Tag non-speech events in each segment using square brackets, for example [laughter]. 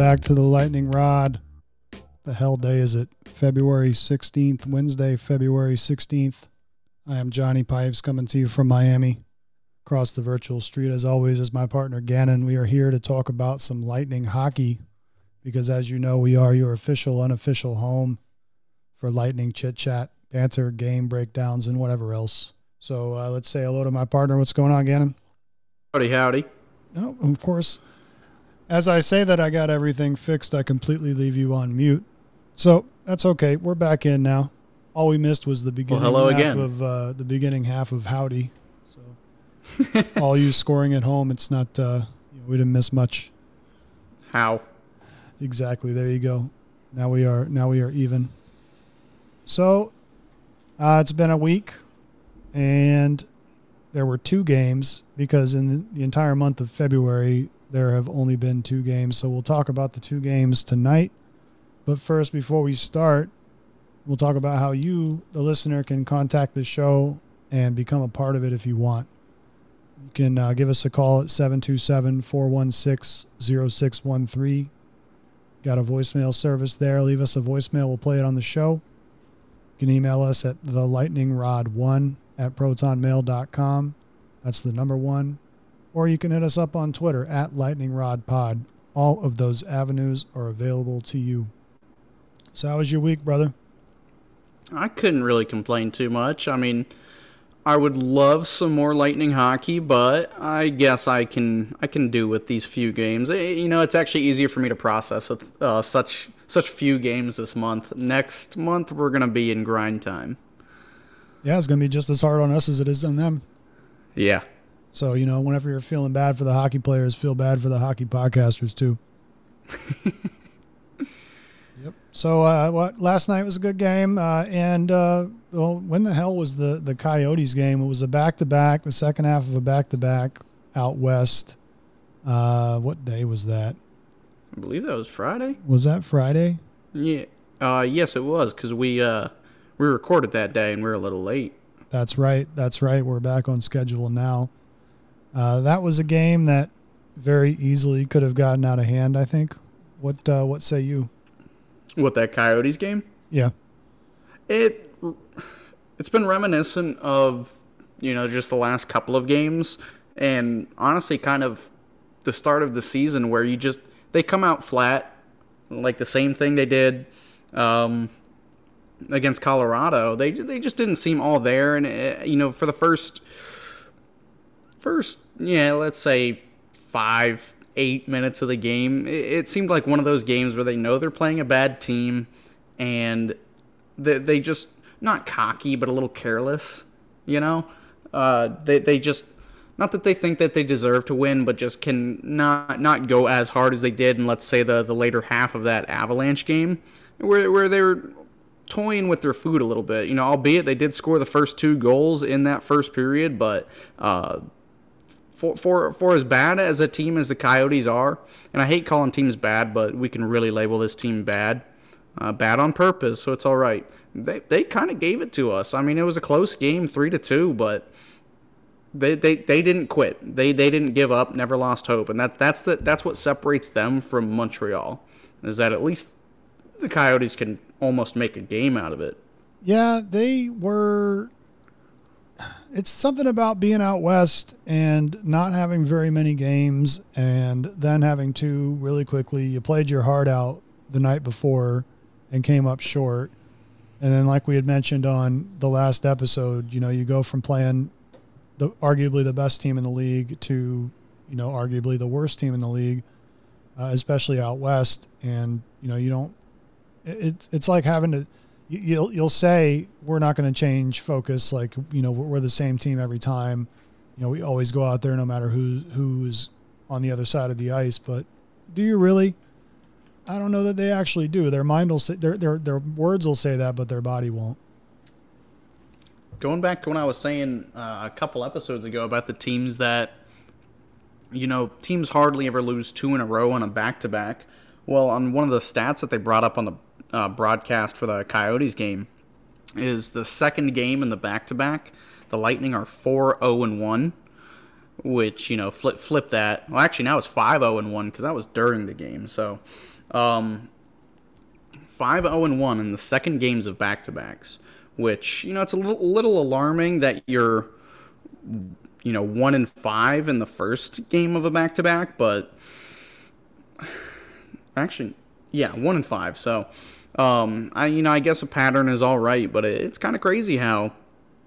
Back to the Lightning Rod. The hell day is it? February 16th, Wednesday, February 16th. I am Johnny Pipes coming to you from Miami. Across the virtual street, as always, is my partner Gannon. We are here to talk about some Lightning hockey because, as you know, we are your official, unofficial home for Lightning chit chat, banter, game breakdowns, and whatever else. So uh, let's say hello to my partner. What's going on, Gannon? Howdy, howdy. No, of course. As I say that I got everything fixed, I completely leave you on mute. So that's okay. We're back in now. All we missed was the beginning hello half again. of uh, the beginning half of Howdy. So [laughs] all you scoring at home, it's not. Uh, we didn't miss much. How? Exactly. There you go. Now we are. Now we are even. So, uh, it's been a week, and there were two games because in the entire month of February there have only been two games. So we'll talk about the two games tonight. But first, before we start, we'll talk about how you, the listener, can contact the show and become a part of it if you want. You can uh, give us a call at 727 416 0613. Got a voicemail service there. Leave us a voicemail. We'll play it on the show. You can email us at the lightningrod1 at protonmail.com. That's the number one. Or you can hit us up on Twitter at lightningrodpod. All of those avenues are available to you. So, how was your week, brother? I couldn't really complain too much. I mean, I would love some more lightning hockey, but I guess I can I can do with these few games. Eh, You know, it's actually easier for me to process with uh, such such few games this month. Next month we're gonna be in grind time. Yeah, it's going to be just as hard on us as it is on them. Yeah, So, you know, whenever you're feeling bad for the hockey players, feel bad for the hockey podcasters too. [laughs] yep. So, uh, what last night was a good game, uh, and uh, well, when the hell was the the Coyotes game? It was a back to back, the second half of a back to back out west. Uh, what day was that? I believe that was Friday. Was that Friday? Yeah, uh, yes, it was because we uh, we recorded that day and we were a little late. That's right. That's right. We're back on schedule now. Uh, that was a game that very easily could have gotten out of hand. I think. What uh, What say you? What that Coyotes game? Yeah. It it's been reminiscent of you know just the last couple of games, and honestly, kind of the start of the season where you just they come out flat, like the same thing they did um, against Colorado. They they just didn't seem all there, and uh, you know for the first first yeah let's say five eight minutes of the game it, seemed like one of those games where they know they're playing a bad team and they, they just not cocky but a little careless you know? Uh, they, they just not that they think that they deserve to win but just can not not go as hard as they did in let's say the, the later half of that avalanche game where, where they were toying with their food a little bit you know albeit they did score the first two goals in that first period but uh, for, for for as bad as a team as the Coyotes are, and I hate calling teams bad, but we can really label this team bad, uh, bad on purpose. So it's all right. They they kind of gave it to us. I mean, it was a close game, three to two, but they, they, they didn't quit. They they didn't give up. Never lost hope, and that that's the, that's what separates them from Montreal. Is that at least the Coyotes can almost make a game out of it. Yeah, they were. It's something about being out west and not having very many games, and then having two really quickly. You played your heart out the night before and came up short. And then, like we had mentioned on the last episode, you know, you go from playing the arguably the best team in the league to, you know, arguably the worst team in the league, uh, especially out west. And you know, you don't. it- It's it's like having to you'll you'll say we're not going to change focus like you know we're, the same team every time. You know we always go out there no matter who who's on the other side of the ice but do you really? I don't know that they actually do. Their mind will say their their their words will say that but their body won't. Going back to when I was saying uh, a couple episodes ago about the teams that, you know, teams hardly ever lose two in a row on a back to back. Well, on one of the stats that they brought up on the uh, broadcast for the Coyotes game, is the second game in the back to back, the Lightning are 4 0 and 1. which you know flip flip that. Well, actually now it's five zero and one because that was during the game. So, um, five zero and one in the second games of back to backs, which you know it's a little, little alarming that you're you know one and five in the first game of a back to back, but [sighs] actually yeah one and five. So. Um, I you know I guess a pattern is all right, but it's kind of crazy how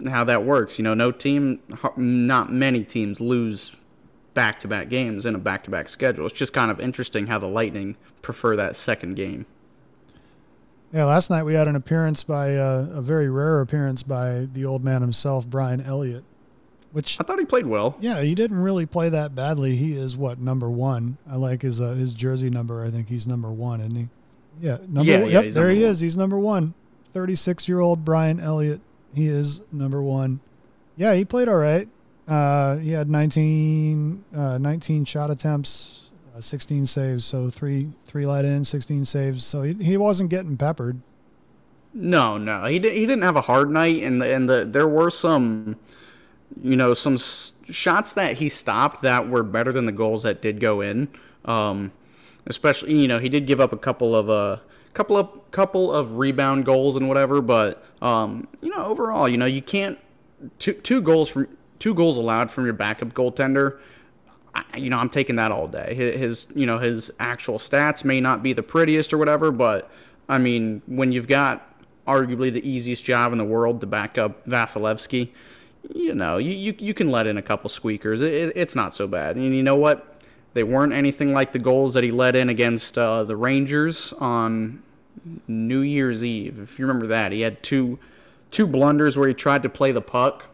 how that works. You know, no team, not many teams lose back to back games in a back to back schedule. It's just kind of interesting how the Lightning prefer that second game. Yeah, last night we had an appearance by uh, a very rare appearance by the old man himself, Brian Elliott. Which I thought he played well. Yeah, he didn't really play that badly. He is what number one. I like his uh, his jersey number. I think he's number one, isn't he? Yeah, number yeah, one. yeah, yep, there he one. is. He's number one. Thirty six year old Brian Elliott. He is number one. Yeah, he played all right. Uh, he had 19, uh, 19 shot attempts, uh, 16 saves. So three three let in, 16 saves. So he, he wasn't getting peppered. No, no, he, did, he didn't have a hard night. And, the, and the, there were some, you know, some s- shots that he stopped that were better than the goals that did go in. Um, especially, you know, he did give up a couple of. Uh, couple of couple of rebound goals and whatever, but um, you know overall, you know you can't two two goals from two goals allowed from your backup goaltender. I, you know I'm taking that all day. His, you know his actual stats may not be the prettiest or whatever, but I mean when you've got arguably the easiest job in the world to back up Vasilevskiy, you know you, you, you can let in a couple squeakers. It, it, it's not so bad. And you know what? They weren't anything like the goals that he let in against uh, the Rangers on New Year's Eve. If you remember that, he had two two blunders where he tried to play the puck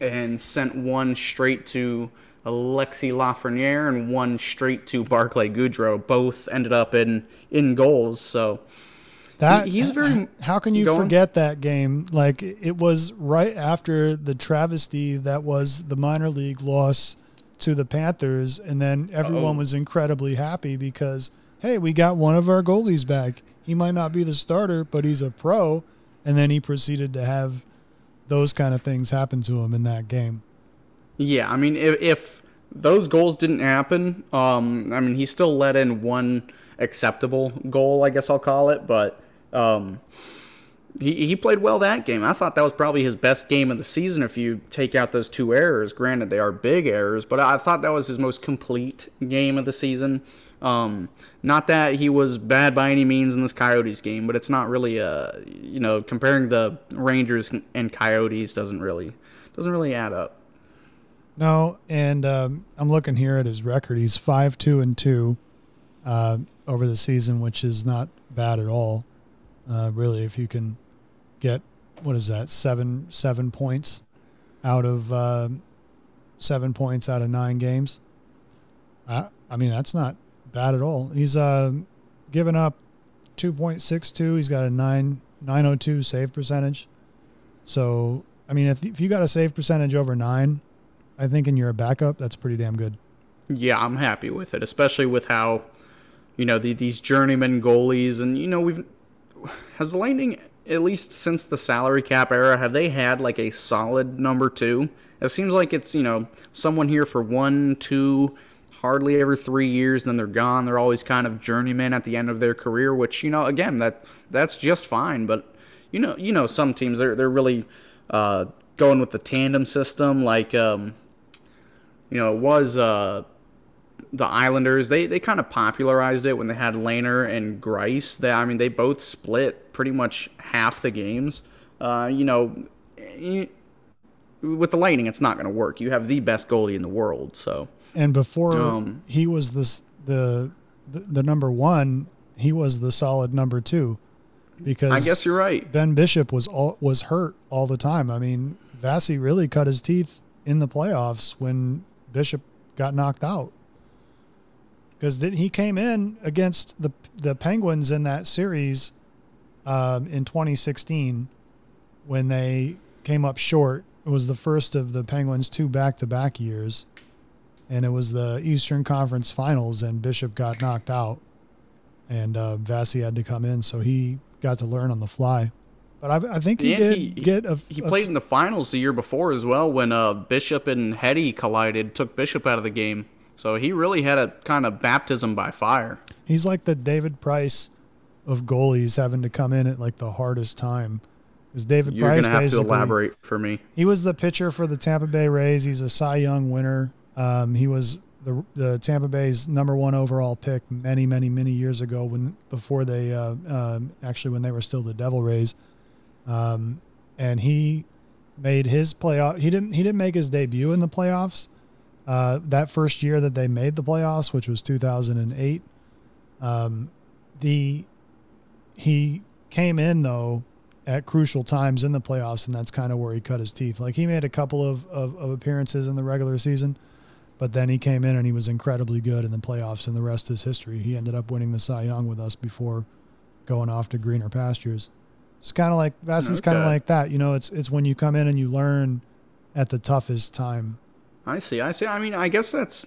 and sent one straight to Alexi Lafreniere and one straight to Barclay Goodrow. Both ended up in in goals. So that he, he's very. [clears throat] How can you going? forget that game? Like it was right after the travesty that was the minor league loss to the Panthers, and then everyone oh. was incredibly happy because hey, we got one of our goalies back. He might not be the starter, but he's a pro. And then he proceeded to have those kind of things happen to him in that game. Yeah, I mean, if, if those goals didn't happen, um, I mean, he still let in one acceptable goal, I guess I'll call it, but um, he, he played well that game. I thought that was probably his best game of the season if you take out those two errors. Granted, they are big errors, but I thought that was his most complete game of the season. Um, not that he was bad by any means in this Coyotes game, but it's not really a you know comparing the Rangers and Coyotes doesn't really doesn't really add up. No, and um, I'm looking here at his record. He's five two and two uh, over the season, which is not bad at all. Uh, really, if you can get what is that seven seven points out of uh, seven points out of nine games. I I mean that's not bad at all. He's uh, given up 2.62. He's got a 9 902 save percentage. So, I mean, if, if you got a save percentage over 9, I think in your backup, that's pretty damn good. Yeah, I'm happy with it, especially with how, you know, the, these journeyman goalies and, you know, we've. Has the Lightning, at least since the salary cap era, have they had like a solid number two? It seems like it's, you know, someone here for one, two, hardly every three years, then they're gone. They're always kind of journeymen at the end of their career, which you know, again, that that's just fine. But you know, you know, some teams they're they're really uh, going with the tandem system, like um, you know, it was uh, the Islanders. They they kind of popularized it when they had Lehner and Greiss They, I mean, they both split pretty much half the games. Uh, you know. with the Lightning, it's not going to work. You have the best goalie in the world, so and before um, he was this the, the the number one, he was the solid number two. Because I guess you're right. Ben Bishop was all was hurt all the time. I mean, Vasi really cut his teeth in the playoffs when Bishop got knocked out. Because then he came in against the the Penguins in that series um, in 2016 when they came up short. It was the first of the Penguins' two back to back years and it was the Eastern Conference Finals, and Bishop got knocked out, and uh, Vasi had to come in, so he got to learn on the fly. But I, I think he Yeah, did he- get a. He a- played in the finals the year before as well when uh, Bishop and Hetty collided, took Bishop out of the game. So he really had a kind of baptism by fire. He's like the David Price of goalies having to come in at like the hardest time. Because David You're Price gonna have to elaborate for me. he was the pitcher for the Tampa Bay Rays. He's a Cy Young winner. Um, he was the the Tampa Bay's number one overall pick many many many years ago when before they uh, um actually when they were still the Devil Rays, um, and he made his playoff. He didn't he didn't make his debut in the playoffs. Uh, that first year that they made the playoffs, which was 2008, um, the he came in though at crucial times in the playoffs, and that's kind of where he cut his teeth. Like he made a couple of, of, of appearances in the regular season, but then he came in and he was incredibly good in the playoffs, and the rest is history. He ended up winning the Cy Young with us before going off to greener pastures. It's kind of like Vasi's kind of like that, you know. It's it's when you come in and you learn at the toughest time. I see. I see. I mean, I guess that's.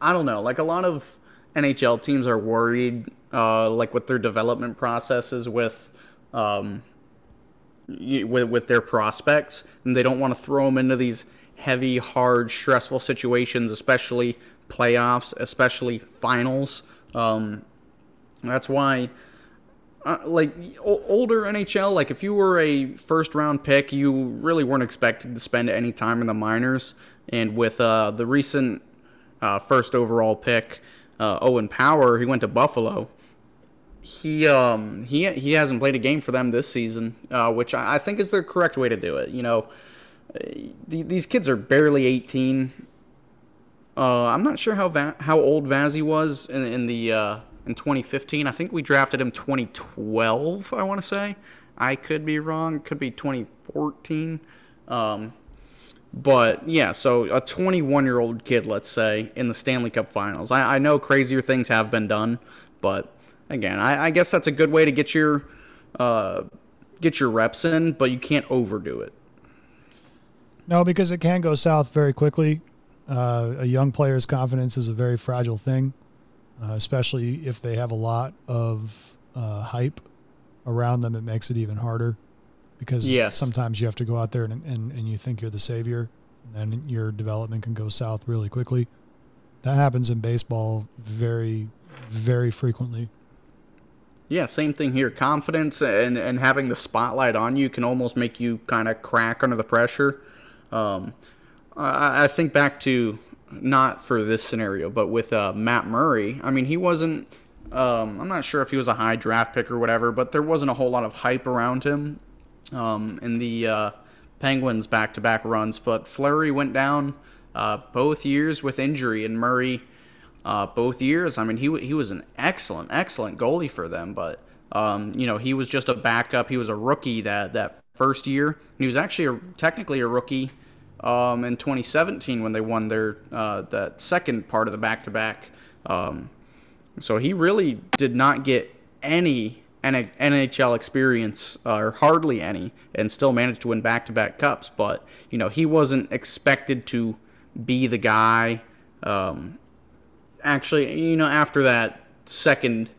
I don't know. Like a lot of NHL teams are worried, uh, like with their development processes with, um, with with their prospects, and they don't want to throw them into these heavy, hard, stressful situations, especially playoffs, especially finals. Um, that's why uh, like o- older NHL, like if you were a first round pick, you really weren't expected to spend any time in the minors. And with uh, the recent uh, first overall pick, uh, Owen Power, he went to Buffalo. He um he he hasn't played a game for them this season, uh, which I, I think is the correct way to do it. You know, uh, the, these kids are barely 18. Uh, I'm not sure how Va- how old Vasi was in, in the uh, in 2015. I think we drafted him 2012. I want to say. I could be wrong. Could be 2014. Um, but yeah, so a 21 year old kid, let's say, in the Stanley Cup Finals. I, I know crazier things have been done, but again, I, I guess that's a good way to get your uh, get your reps in, but you can't overdo it. No, because it can go south very quickly. Uh, a young player's confidence is a very fragile thing, uh, especially if they have a lot of uh, hype around them. It makes it even harder because Yes. sometimes you have to go out there and, and, and you think you're the savior, and then your development can go south really quickly. That happens in baseball very, very frequently. Yeah, same thing here. Confidence and, and having the spotlight on you can almost make you kind of crack under the pressure. Um, I, I think back to not for this scenario, but with uh, Matt Murray. I mean, he wasn't. Um, I'm not sure if he was a high draft pick or whatever, but there wasn't a whole lot of hype around him um, in the uh, Penguins back-to-back runs. But Fleury went down uh, both years with injury, and Murray uh, both years. I mean, he he was an excellent, excellent goalie for them, but um, you know he was just a backup. He was a rookie that that first year. He was actually a, technically a rookie um, in 2017 when they won their uh, that second part of the back to back. So he really did not get any NHL experience, or hardly any, and still managed to win back to back cups. But, you know, he wasn't expected to be the guy. Um, actually, you know, after that second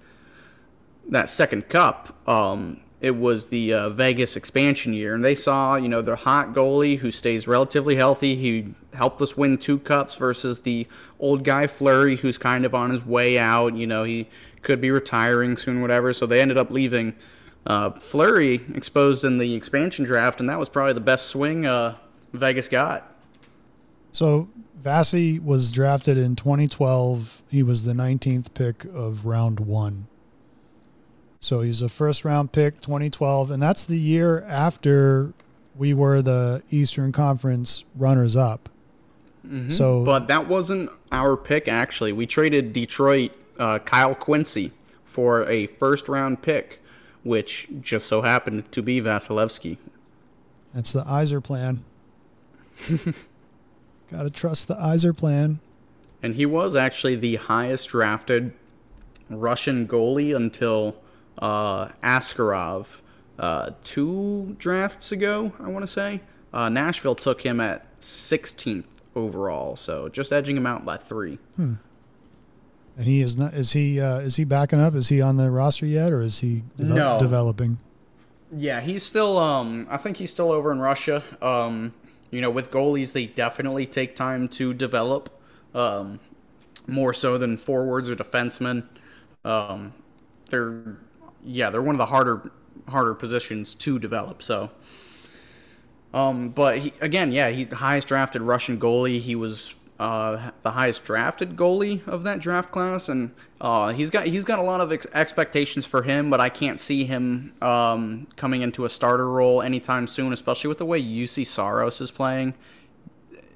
that second cup, um, it was the uh, Vegas expansion year, and they saw, you know, their hot goalie who stays relatively healthy. He helped us win two cups versus the old guy Fleury, who's kind of on his way out. You know, he could be retiring soon, whatever. So they ended up leaving uh, Fleury exposed in the expansion draft, and that was probably the best swing uh, Vegas got. So Vasi was drafted in 2012. He was the 19th pick of round one. So he's a first round pick, 2012, and that's the year after we were the Eastern Conference runners up. So But that wasn't our pick, actually. We traded Detroit uh, Kyle Quincey for a first round pick, which just so happened to be Vasilevsky. that's the Yzerplan. [laughs] Got to trust the Yzerplan. And he was actually the highest drafted Russian goalie until uh, Askarov uh, two drafts ago, I want to say. Uh, Nashville took him at 16th overall, so just edging him out by three. And he is not. Is he? Uh, is he backing up? Is he on the roster yet, or is he deve- No. developing? Yeah, he's still. Um, I think he's still over in Russia. Um, you know, with goalies, they definitely take time to develop, um, more so than forwards or defensemen. Um, they're, yeah, they're one of the harder, harder positions to develop. So, um, but he, again, yeah, he highest drafted Russian goalie. He was uh, the highest drafted goalie of that draft class, and uh, he's got he's got a lot of ex- expectations for him. But I can't see him um, coming into a starter role anytime soon, especially with the way Juuse Saros is playing.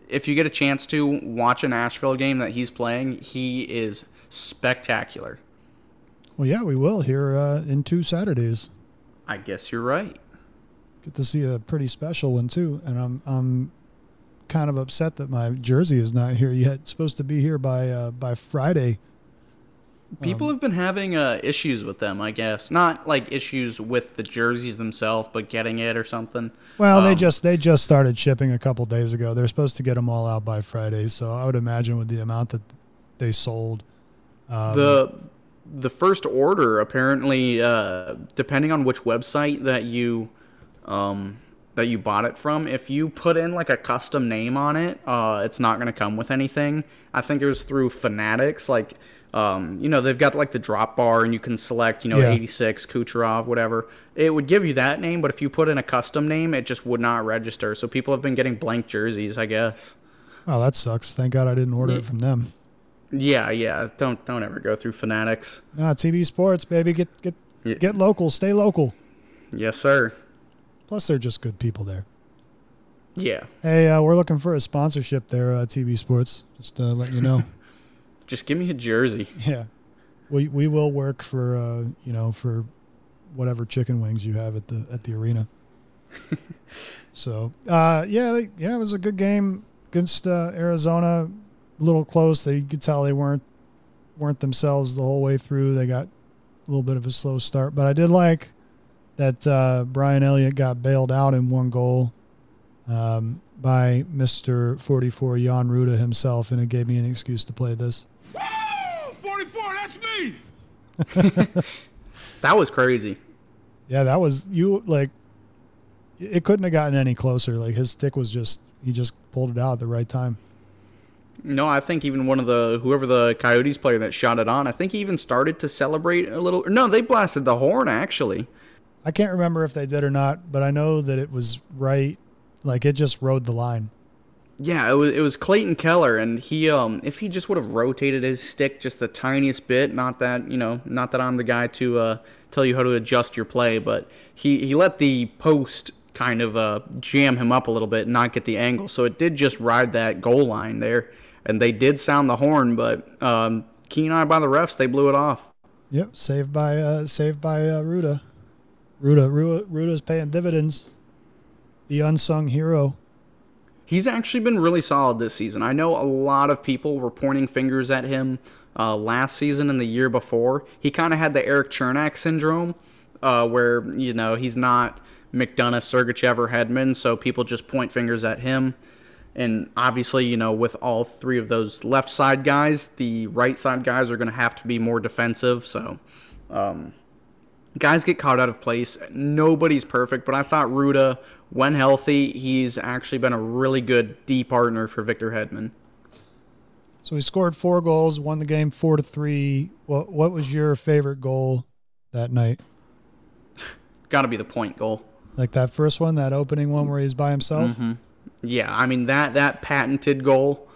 If you get a chance to watch a Nashville game that he's playing, he is spectacular. Well, yeah, we will here uh, in two Saturdays. I guess you're right. Get to see a pretty special one too, and I'm I'm kind of upset that my jersey is not here yet. It's supposed to be here by uh, by Friday. People um, have been having uh, issues with them, I guess. Not like issues with the jerseys themselves, but getting it or something. Well, um, they just they just started shipping a couple days ago. They're supposed to get them all out by Friday, so I would imagine with the amount that they sold, um, the the first order apparently, uh, depending on which website that you um, that you bought it from, if you put in like a custom name on it, uh, it's not going to come with anything. I think it was through Fanatics, like, um, you know, they've got like the drop bar and you can select, you know, yeah. 86, Kucherov, whatever. It would give you that name, but if you put in a custom name, it just would not register. So people have been getting blank jerseys, I guess. Oh, that sucks. Thank God I didn't order yeah. it from them. Yeah, yeah. Don't don't ever go through Fanatics. Ah, TV Sports, baby. Get get yeah. get local. Stay local. Yes, sir. Plus, they're just good people there. Yeah. Hey, uh, we're looking for a sponsorship there, uh, TV Sports. Just uh, let you know. [laughs] just give me a jersey. Yeah, we we will work for uh, you know for whatever chicken wings you have at the at the arena. [laughs] so uh, yeah, yeah, it was a good game against uh, Arizona. A little close. They you could tell they weren't weren't themselves the whole way through. They got a little bit of a slow start, but I did like that uh, Brian Elliott got bailed out in one goal um, by Mr. 44 Jan Rutta himself, and it gave me an excuse to play this. Woo! 44, that's me! [laughs] that was crazy. Yeah, that was you like it couldn't have gotten any closer. Like his stick was just he just pulled it out at the right time. No, I think even one of the whoever the Coyotes player that shot it on, I think he even started to celebrate a little. No, they blasted the horn actually. I can't remember if they did or not, but I know that it was right. Like it just rode the line. Yeah, it was it was Clayton Keller, and he um if he just would have rotated his stick just the tiniest bit, not that you know, not that I'm the guy to uh, tell you how to adjust your play, but he he let the post kind of uh, jam him up a little bit and not get the angle, so it did just ride that goal line there, and they did sound the horn, but um, keen eye by the refs, they blew it off. Yep, saved by uh, saved by uh, Rutta. Rutta, Rutta, Rutta's paying dividends. The unsung hero. He's actually been really solid this season. I know a lot of people were pointing fingers at him uh, last season and the year before. He kind of had the Erik Cernak syndrome, uh, where you know he's not McDonagh, Sergachev, or Hedman, so people just point fingers at him. And obviously, you know, with all three of those left side guys, the right side guys are going to have to be more defensive. So, um, guys get caught out of place. Nobody's perfect, but I thought Rutta, when healthy, he's actually been a really good D partner for Victor Hedman. So he scored four goals, won the game four to three. What what was your favorite goal that night? [sighs] Got to be the point goal. Like that first one, that opening one where he's by himself. Mm-hmm. Yeah, I mean that that patented goal,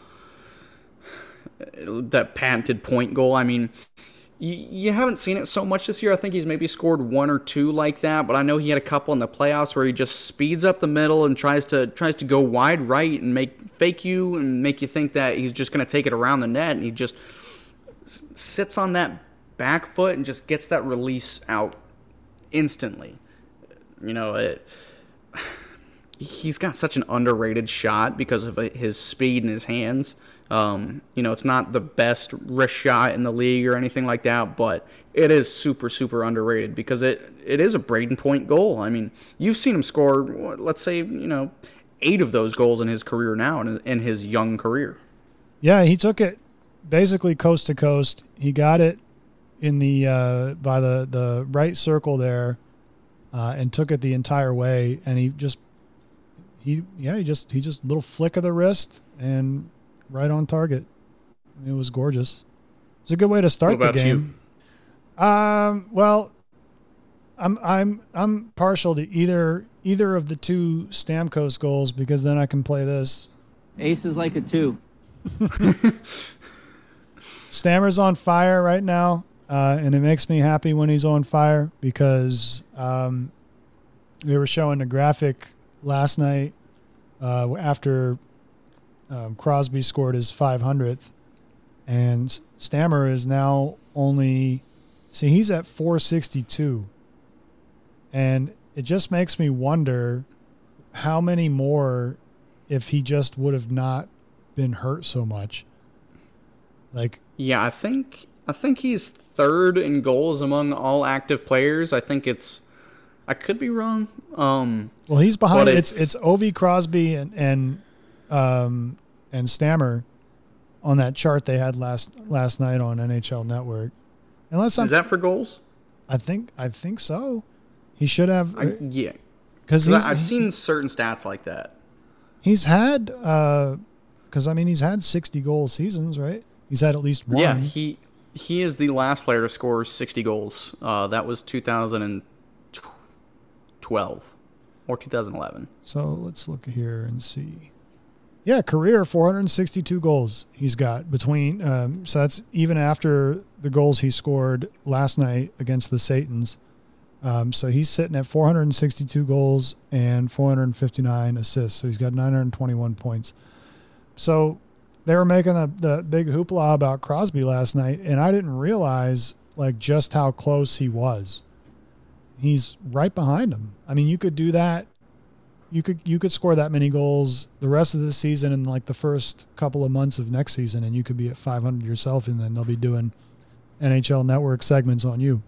that patented point goal. I mean, you, haven't seen it so much this year. I think he's maybe scored one or two like that, but I know he had a couple in the playoffs where he just speeds up the middle and tries to tries to go wide right and make fake you and make you think that he's just going to take it around the net, and he just sits on that back foot and just gets that release out instantly. You know, it, he's got such an underrated shot because of his speed in his hands. Um, you know, it's not the best wrist shot in the league or anything like that, but it is super, super underrated because it, it is a Brayden Point goal. I mean, you've seen him score, let's say, you know, eight of those goals in his career now, in, in his young career. Yeah, he took it basically coast to coast. He got it in the uh, by the the right circle there, uh, and took it the entire way. And he just he yeah he just he just little flick of the wrist and right on target. It was gorgeous. It's a good way to start What the about you? game. Um, well, I'm I'm I'm partial to either either of the two Stamkos goals because then I can play this. Ace is like a two. [laughs] [laughs] Stammer's on fire right now, uh, and it makes me happy when he's on fire because um, they were showing a graphic last night uh, after um, Crosby scored his 500th, and Stammer is now only see he's at 462, and it just makes me wonder how many more if he just would have not been hurt so much. Like Yeah, I think I think he's third in goals among all active players. I think it's I could be wrong. Um Well, he's behind. It's it's- it's Ovi Crosby and and um and Stammer on that chart they had last last night on NHL Network. Unless I'm, is that for goals? I think I think so. He should have I, yeah. because I've seen certain stats like that. he's had because I mean he's had sixty goal seasons, right? He's had at least one. Yeah, he he is the last player to score 60 goals. Uh, that was 2012 or 2011. So let's look here and see. Yeah, career 462 goals he's got between. Um, so that's even after the goals he scored last night against the Satans. Um, so he's sitting at 462 goals and 459 assists. So he's got 921 points. So they were making the big hoopla about Crosby last night, and I didn't realize like just how close he was. He's right behind him. I mean, you could do that you could you could score that many goals the rest of the season and like the first couple of months of next season and you could be at 500 yourself and then they'll be doing NHL network segments on you.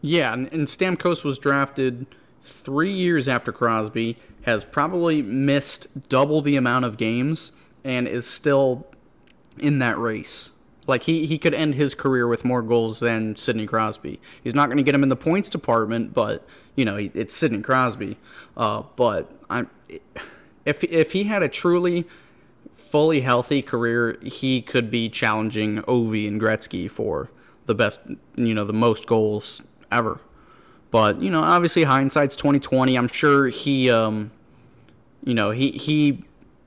Yeah, and, and Stamkos was drafted three years after Crosby, has probably missed double the amount of games, and is still in that race. Like he, he could end his career with more goals than Sidney Crosby. He's not going to get him in the points department, but you know it's Sidney Crosby. Uh, but I'm, if if he had a truly fully healthy career, he could be challenging Ovi and Gretzky for the best, you know, the most goals ever. But you know, obviously hindsight's twenty twenty. I'm sure he, um, you know, he he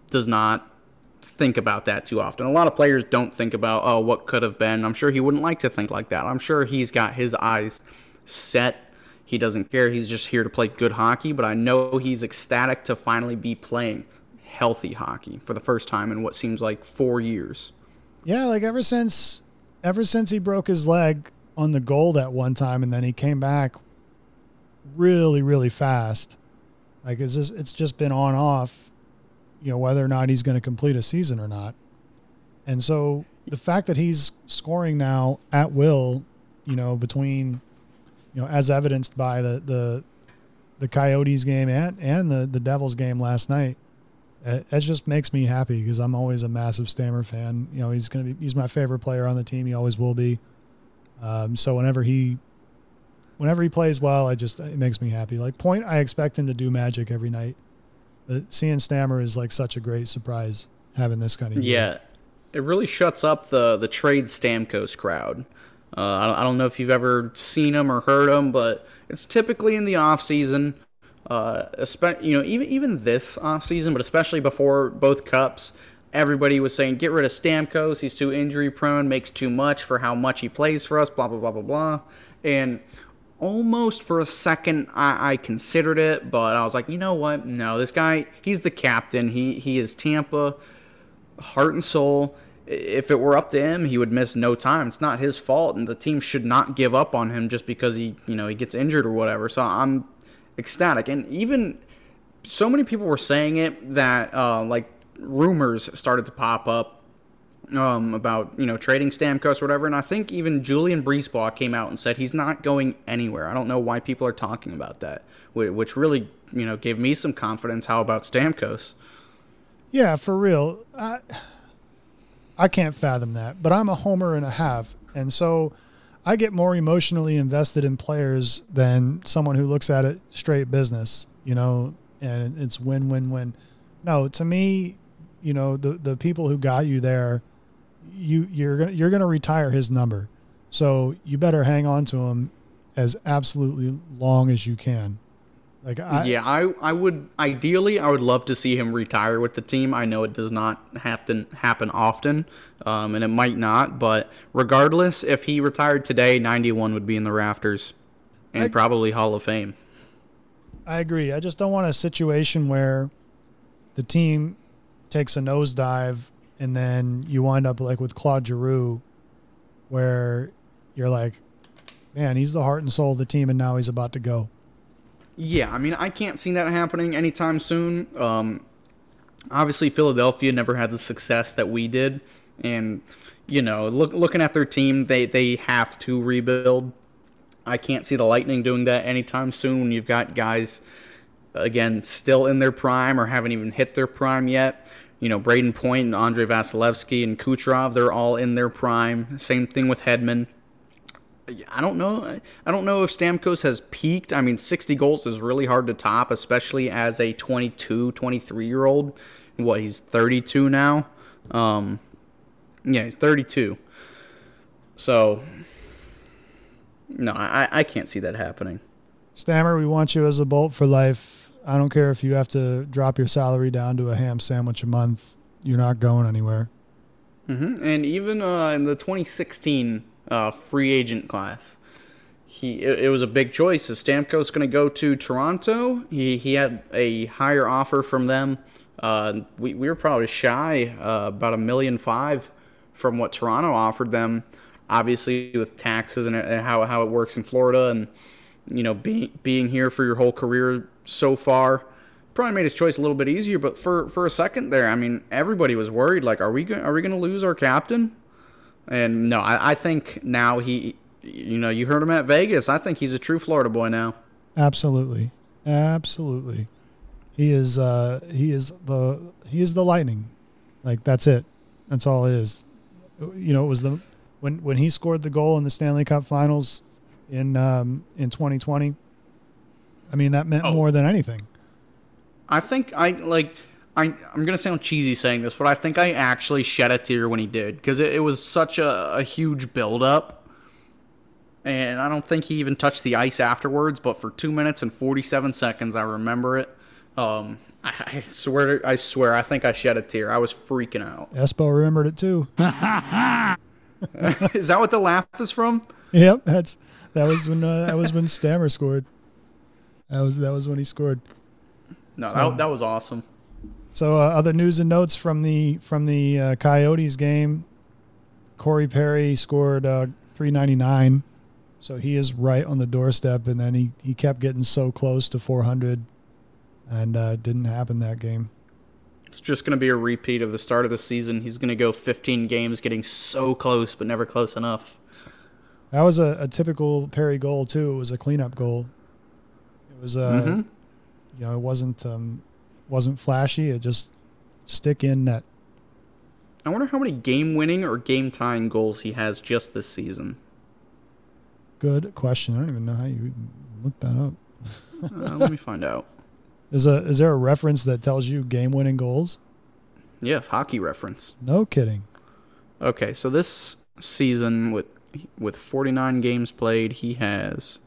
does not think about that too often. A lot of players don't think about oh what could have been. I'm sure he wouldn't like to think like that. I'm sure he's got his eyes set. He doesn't care. He's just here to play good hockey. But I know he's ecstatic to finally be playing healthy hockey for the first time in what seems like four years. Yeah, like ever since ever since he broke his leg on the goal that one time and then he came back really really fast. Like it's just it's just been on off, you know, whether or not he's going to complete a season or not. And so the fact that he's scoring now at will, you know, between you know, as evidenced by the the the Coyotes game and and the the Devils game last night, it, it just makes me happy because I'm always a massive Stammer fan. You know, he's gonna be he's my favorite player on the team. He always will be. Um, so whenever he whenever he plays well, I just it makes me happy. Like point, I expect him to do magic every night. But seeing Stammer is like such a great surprise having this kind of. Yeah, it really shuts up the the trade Stamkos crowd. Uh, I, don't, I don't know if you've ever seen him or heard him, but it's typically in the off season. Uh, you know, even even this off season, but especially before both cups, everybody was saying get rid of Stamkos. He's too injury prone, makes too much for how much he plays for us. Blah blah blah blah blah. And almost for a second, I, I considered it, but I was like, you know what? No, this guy, he's the captain. He he is Tampa heart and soul. If it were up to him, he would miss no time. It's not his fault, and the team should not give up on him just because he, you know, he gets injured or whatever. So I'm ecstatic, and even so many people were saying it that uh, like rumors started to pop up um, about you know trading Stamkos or whatever, and I think even Julien BriseBois came out and said he's not going anywhere. I don't know why people are talking about that, which really you know gave me some confidence. How about Stamkos? Yeah, for real. I, I can't fathom that, but I'm a homer and a half. And so I get more emotionally invested in players than someone who looks at it straight business, you know, and it's win win win. No, to me, you know, the the people who got you there, you you're gonna you're gonna retire his number, so you better hang on to him as absolutely long as you can. Like I, yeah, I I would ideally I would love to see him retire with the team. I know it does not happen happen often, um, and it might not. But regardless, if he retired today, ninety one would be in the rafters, and I- probably Hall of Fame. I agree. I just don't want a situation where the team takes a nosedive and then you wind up like with Claude Giroux, where you're like, man, he's the heart and soul of the team, and now he's about to go. Yeah, I mean, I can't see that happening anytime soon. Um, obviously, Philadelphia never had the success that we did, and you know, look, looking at their team, they they have to rebuild. I can't see the Lightning doing that anytime soon. You've got guys again still in their prime or haven't even hit their prime yet. You know, Brayden Point and Andre Vasilevsky and Kucherov, they're all in their prime. Same thing with Hedman. I don't know. I don't know if Stamkos has peaked. I mean, 60 goals is really hard to top, especially as a 22, 23 year old. What, he's 32 now? Um, yeah, he's 32. So, no, I, I can't see that happening. Stammer, we want you as a Bolt for life. I don't care if you have to drop your salary down to a ham sandwich a month. You're not going anywhere. hmm And even uh, in the 2016 uh, free agent class, he it, it was a big choice. Is Stamkos going to go to Toronto? He he had a higher offer from them. Uh, we we were probably shy uh, about a million five from what Toronto offered them. Obviously, with taxes and and how how it works in Florida, and you know being being here for your whole career so far probably made his choice a little bit easier. But for for a second there, I mean, everybody was worried. Like, are we go- are we going to lose our captain? And no, I, I think now he, you know, you heard him at Vegas. I think he's a true Florida boy now. Absolutely, absolutely. He is. Uh, he is the. He is the lightning. Like that's it. That's all it is. You know, it was the when when he scored the goal in the Stanley Cup Finals in um, in 2020. I mean, that meant Oh. more than anything. I think I like. I, I'm gonna sound cheesy saying this, but I think I actually shed a tear when he did because it, it was such a, a huge buildup, and I don't think he even touched the ice afterwards. But for two minutes and 47 seconds, I remember it. Um, I, I swear, I swear, I think I shed a tear. I was freaking out. Espo remembered it too. [laughs] is that what the laugh is from? Yep, that's that was when uh, that was when Stammer scored. That was that was when he scored. No, So- that, that was awesome. So, uh, other news and notes from the from the uh, Coyotes game. Corey Perry scored uh, 399, so he is right on the doorstep. And then he, he kept getting so close to 400, and uh, didn't happen that game. It's just going to be a repeat of the start of the season. He's going to go 15 games, getting so close, but never close enough. That was a, a typical Perry goal too. It was a cleanup goal. It was uh, Mhm. you know, it wasn't um, wasn't flashy. It just stick in net. I wonder how many game winning or game tying goals he has just this season. Good question. I don't even know how you look that up. Uh, let me find out. [laughs] Is a is there a reference that tells you game winning goals? Yes, hockey reference. No kidding. Okay, so this season with with 49 games played, he has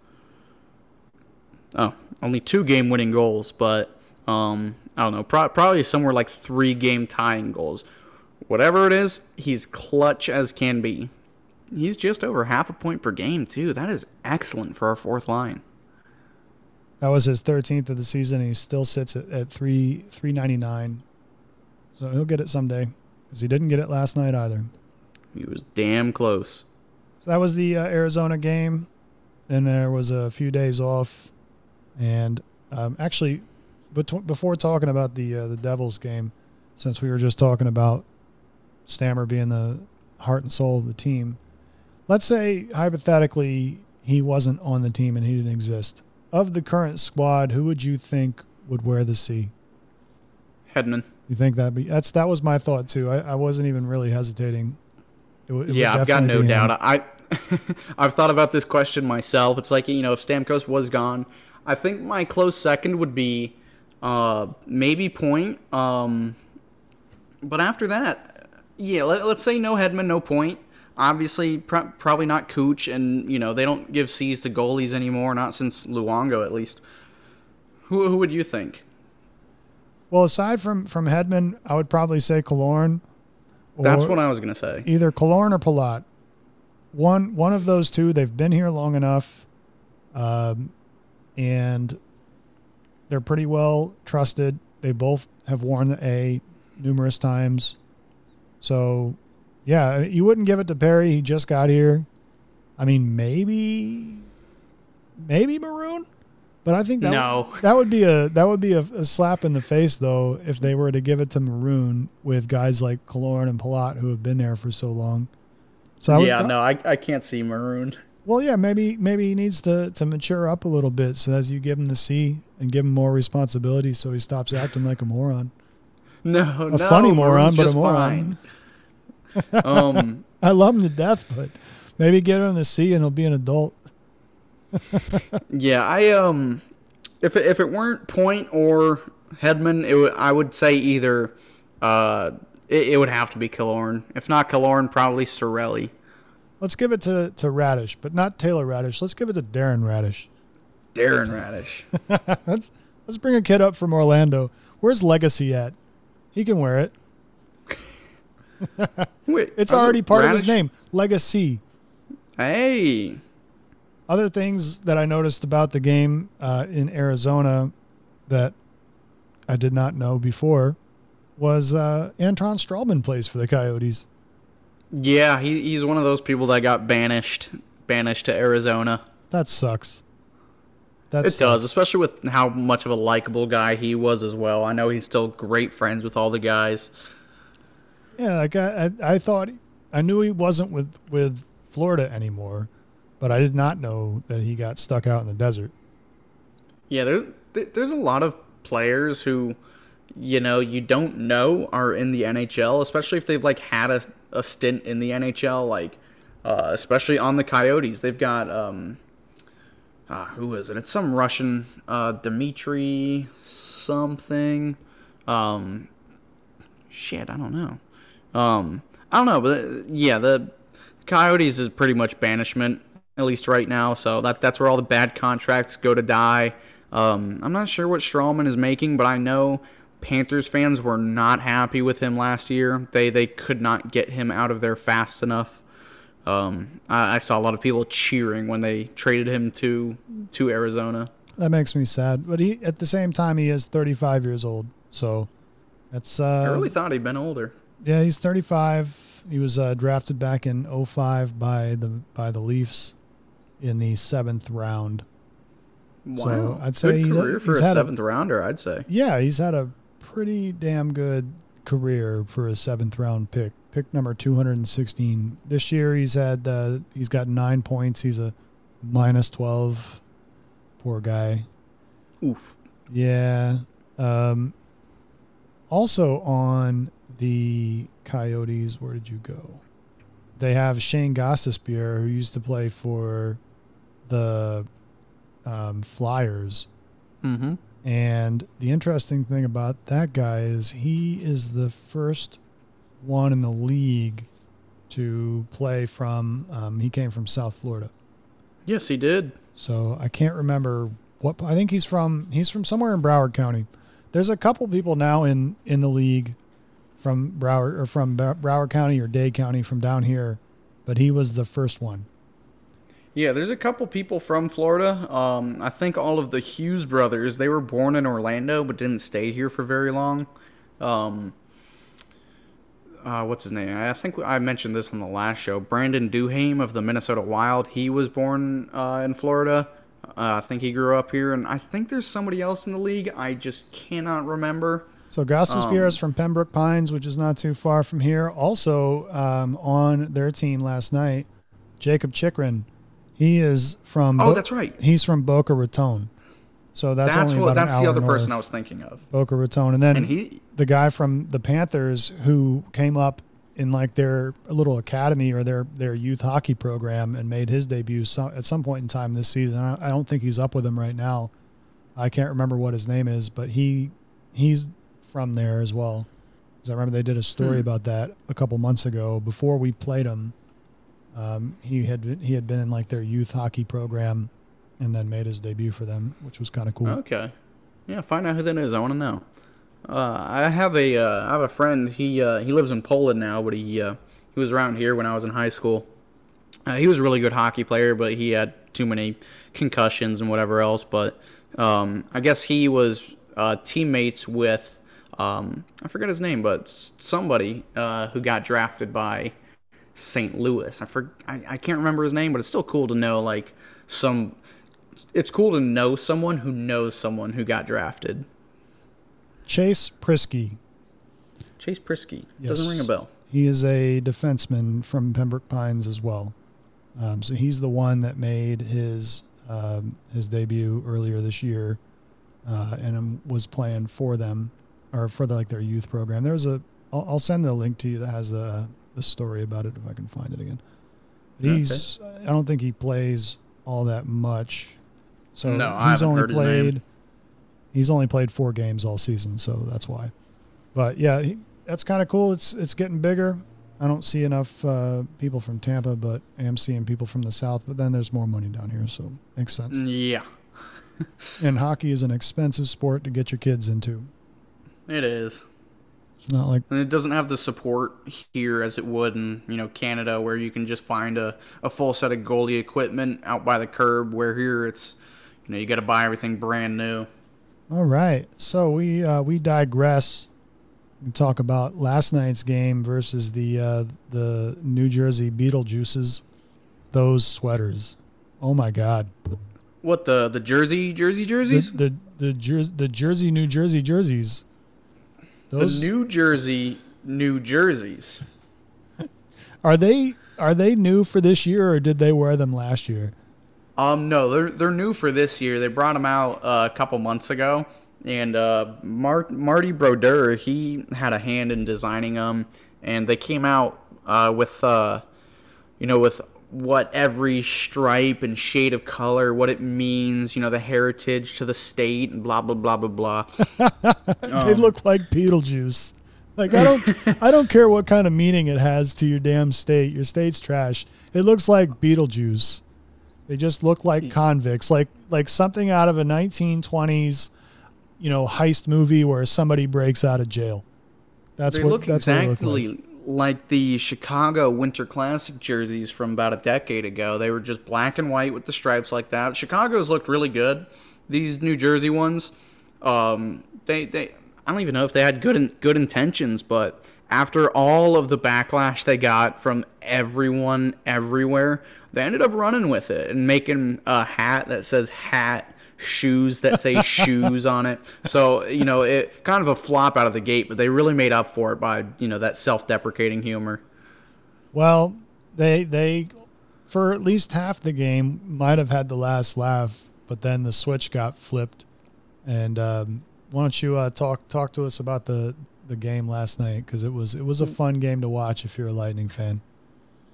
oh only two game winning goals, but um I don't know, pro- probably somewhere like three game tying goals. Whatever it is, he's clutch as can be. He's just over half a point per game too. That is excellent for our fourth line. That was his 13th of the season. He still sits at, at three 399. So he'll get it someday because he didn't get it last night either. He was damn close. So that was the uh, Arizona game. Then there was a few days off, and um, actually, bet- before talking about the uh, the Devils game, since we were just talking about Stammer being the heart and soul of the team, let's say hypothetically he wasn't on the team and he didn't exist. Of the current squad, who would you think would wear the C? Hedman. You think that be that's that was my thought too. I, I wasn't even really hesitating. It, it yeah, I've got no be him. doubt. I [laughs] I've thought about this question myself. It's like you know, if Stamkos was gone, I think my close second would be uh, maybe Point. Um, but after that, yeah, let, us say no Hedman, no Point. Obviously, pr- probably not Cooch, and you know they don't give C's to goalies anymore, not since Luongo at least. Who who would you think? Well, aside from from Hedman, I would probably say Killorn. That's what I was gonna say. Either Killorn or Palat. One one of those two. They've been here long enough, um, and they're pretty well trusted. They both have worn the A numerous times. So, yeah, you wouldn't give it to Perry. He just got here. I mean, maybe, maybe Maroon, but I think that no. would, that would be a that would be a, a, slap in the face though if they were to give it to Maroon with guys like Killorn and Palat who have been there for so long. So I yeah, no, I, I can't see Maroon. Well, yeah, maybe maybe he needs to to mature up a little bit so as you give him the C and give him more responsibility so he stops acting like a moron. [laughs] No, a no, funny moron, but a moron. [laughs] um, I love him to death, but maybe get him the C and he'll be an adult. [laughs] yeah, I um, if it, if it weren't Point or Hedman, it w- I would say either uh, it, it would have to be Killorn. If not Killorn, probably Cirelli. Let's give it to, to Raddysh, but not Taylor Raddysh. Let's give it to Darren Raddysh. Darren Raddysh. [laughs] let's let's bring a kid up from Orlando. Where's Legacy at? He can wear it. [laughs] Wait, it's already part Raddysh? of his name, Legacy. Hey. Other things that I noticed about the game uh, in Arizona that I did not know before was uh, Anton Stralman plays for the Coyotes. Yeah, he, he's one of those people that got banished, banished to Arizona. That sucks. That it sucks. does, especially with how much of a likable guy he was as well. I know he's still great friends with all the guys. Yeah, like I, I, I thought, I knew he wasn't with with Florida anymore, but I did not know that he got stuck out in the desert. Yeah, there, there's a lot of players who, you know, you don't know are in the NHL, especially if they've like had a a stint in the NHL, like uh, especially on the Coyotes. They've got um, uh, who is it? It's some Russian uh, Dmitry something. Um, shit, I don't know. Um, I don't know, but uh, yeah, the Coyotes is pretty much banishment at least right now. So that that's where all the bad contracts go to die. Um, I'm not sure what Stralman is making, but I know Panthers fans were not happy with him last year. They they could not get him out of there fast enough. Um, I, I, saw a lot of people cheering when they traded him to to Arizona. That makes me sad, but he at the same time he is 35 years old, so that's. Uh, I really thought he'd been older. Yeah, he's 35. He was uh, drafted back in 05 by the by the Leafs in the seventh round. Wow, so I'd say Good career he's, for a seventh a, rounder. I'd say. Yeah, he's had a pretty damn good career for a seventh round pick. Pick number 216. This year he's had uh, he's got nine points. He's a minus 12. Poor guy. Oof. Yeah. Um, also on the Coyotes, where did you go? They have Shane Gostisbehere, who used to play for the um, Flyers. Mm-hmm. And the interesting thing about that guy is he is the first one in the league to play from. Um, he came from South Florida. Yes, he did. So I can't remember what. I think he's from. He's from somewhere in Broward County. There's a couple people now in in the league from Broward or from Broward County or Dade County from down here, but he was the first one. Yeah, there's a couple people from Florida. Um, I think all of the Hughes brothers, they were born in Orlando but didn't stay here for very long. Um, uh, what's his name? I think I mentioned this on the last show. Brandon Duhaime of the Minnesota Wild. He was born uh, in Florida. Uh, I think he grew up here, and I think there's somebody else in the league. I just cannot remember. So Gustus um, from Pembroke Pines, which is not too far from here. Also um, on their team last night, Jacob Chychrun he is from. Oh, Bo- that's right. He's from Boca Raton. So that's, that's what, that's the other north, person I was thinking of. Boca Raton, and then and he, the guy from the Panthers who came up in like their little academy or their their youth hockey program and made his debut some, at some point in time this season. I, I don't think he's up with them right now. I can't remember what his name is, but he he's from there as well. 'Cause I remember they did a story Hmm. about that a couple months ago before we played him. Um, he had he had been in like their youth hockey program, and then made his debut for them, which was kind of cool. Okay. Yeah, find out who that is. I want to know. Uh, I have a uh, I have a friend. He uh, he lives in Poland now, but he uh, he was around here when I was in high school. Uh, he was a really good hockey player, but he had too many concussions and whatever else. But um, I guess he was uh, teammates with um, I forget his name, but somebody who got drafted by St. Louis. I, for, I I can't remember his name, but it's still cool to know like some. It's cool to know someone who knows someone who got drafted. Chase Priskie. Chase Priskie Yes. doesn't ring a bell. He is a defenseman from Pembroke Pines as well. Um, so he's the one that made his um, his debut earlier this year, uh, and um, was playing for them or for the, like their youth program. There's a I'll, I'll send the link to you that has the the story about it if I can find it again. He's I don't think he plays all that much. So No, he's only heard played he's only played four games all season, so that's why. But yeah, he, that's kind of cool. It's it's getting bigger. I don't see enough uh, people from Tampa, but I am seeing people from the South. But then there's more money down here, so makes sense. Yeah, [laughs] And hockey is an expensive sport to get your kids into. it is. It's not like And it doesn't have the support here as it would in you know Canada, where you can just find a, a full set of goalie equipment out by the curb. Where here it's you know you got to buy everything brand new. all right. So we uh, we digress. and talk about last night's game versus the uh, the New Jersey Beetlejuices. Those sweaters. Oh my God. What the the jersey jersey The jerseys? the the, Jer- the Jersey New Jersey jerseys. The, New Jersey New Jerseys. [laughs] Are they are they new for this year or did they wear them last year? Um, no, they're they're new for this year. They brought them out uh, a couple months ago, and uh, Mar- Marty Brodeur he had a hand in designing them, and they came out uh, with uh, you know with what every stripe and shade of color, what it means, you know, the heritage to the state, and blah blah blah blah blah. [laughs] they um, look like Beetlejuice. Like I don't [laughs] I don't care what kind of meaning it has to your damn state. Your state's trash. It looks like Beetlejuice. They just look like hmm. convicts, like like something out of a 1920s, you know, heist movie where somebody breaks out of jail. That's they what look that's what they look exactly like. Like. the Chicago Winter Classic jerseys from about a decade ago. They were just black and white with the stripes like that. Chicago's looked really good. These New Jersey ones, um, they they I don't even know if they had good in, good intentions, but after all of the backlash they got from everyone everywhere, they ended up running with it and making a hat that says hat shoes that say [laughs] shoes on it. So, you know, it kind of a flop out of the gate, but they really made up for it by, you know, that self-deprecating humor. Well, they they for at least half the game might have had the last laugh, but then the switch got flipped. And um, why don't you uh, talk talk to us about the the game last night because it was it was a fun game to watch if you're a Lightning fan.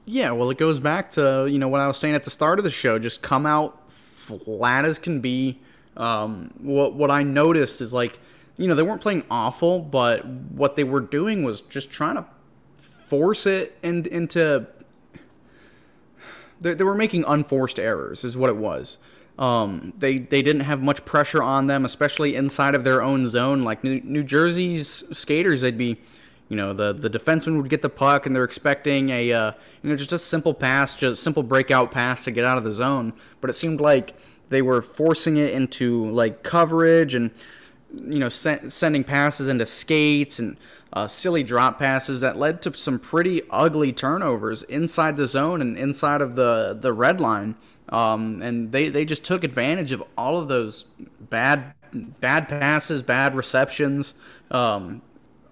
Yeah, well, it goes back to, you know, what I was saying at the start of the show, just come out flat as can be. Um, what what I noticed is like, you know, they weren't playing awful, but what they were doing was just trying to force it in, into they, they were making unforced errors is what it was um, they they didn't have much pressure on them especially inside of their own zone like new, new jersey's skaters they'd be you know the the defenseman would get the puck and they're expecting a uh, you know just a simple pass just simple breakout pass to get out of the zone but it seemed like they were forcing it into like coverage and you know, sen- sending passes into skates and uh, silly drop passes that led to some pretty ugly turnovers inside the zone and inside of the, the red line. Um, and they, they just took advantage of all of those bad bad passes, bad receptions, um,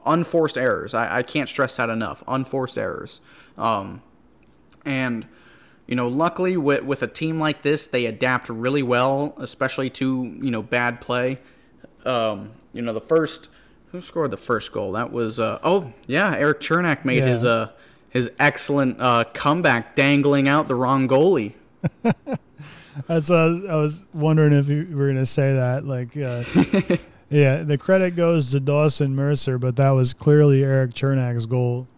unforced errors. I, I can't stress that enough. Unforced errors. Um, and you know, luckily with with a team like this, they adapt really well, especially to you know bad play. Um, you know, the first Who scored the first goal? That was uh, oh yeah, Erik Cernak made Yeah. his uh his excellent uh, comeback, dangling out the wrong goalie. [laughs] That's uh, I was wondering if you were gonna say that. Like, uh, [laughs] yeah, the credit goes to Dawson Mercer, but that was clearly Erik Cernak's goal.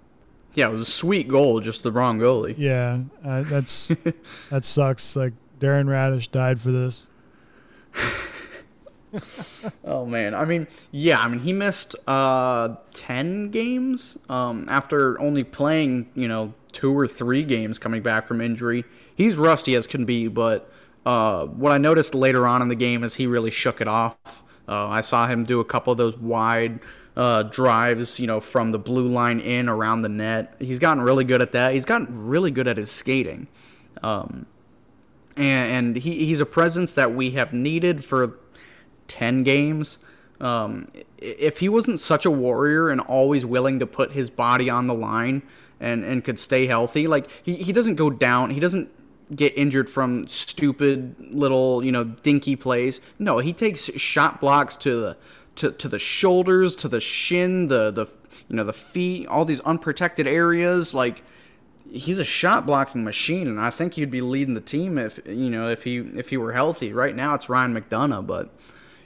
Yeah, it was a sweet goal, just the wrong goalie. Yeah, uh, that's [laughs] that sucks. Like Darren Raddysh died for this. [laughs] Oh man, I mean, yeah, I mean he missed uh ten games um after only playing you know two or three games coming back from injury. He's rusty as can be, but uh what I noticed later on in the game is he really shook it off. Uh, I saw him do a couple of those wide uh, drives, you know, from the blue line in around the net. He's gotten really good at that. He's gotten really good at his skating. Um, and, and he, he's a presence that we have needed for 10 games. Um, if he wasn't such a warrior and always willing to put his body on the line and, and could stay healthy, like he, he doesn't go down, he doesn't get injured from stupid little, you know, dinky plays. No, he takes shot blocks to the to, to the shoulders, to the shin, the the you know, the feet, all these unprotected areas like he's a shot blocking machine, and I think he'd be leading the team if you know if he if he were healthy. Right now, it's Ryan McDonagh, but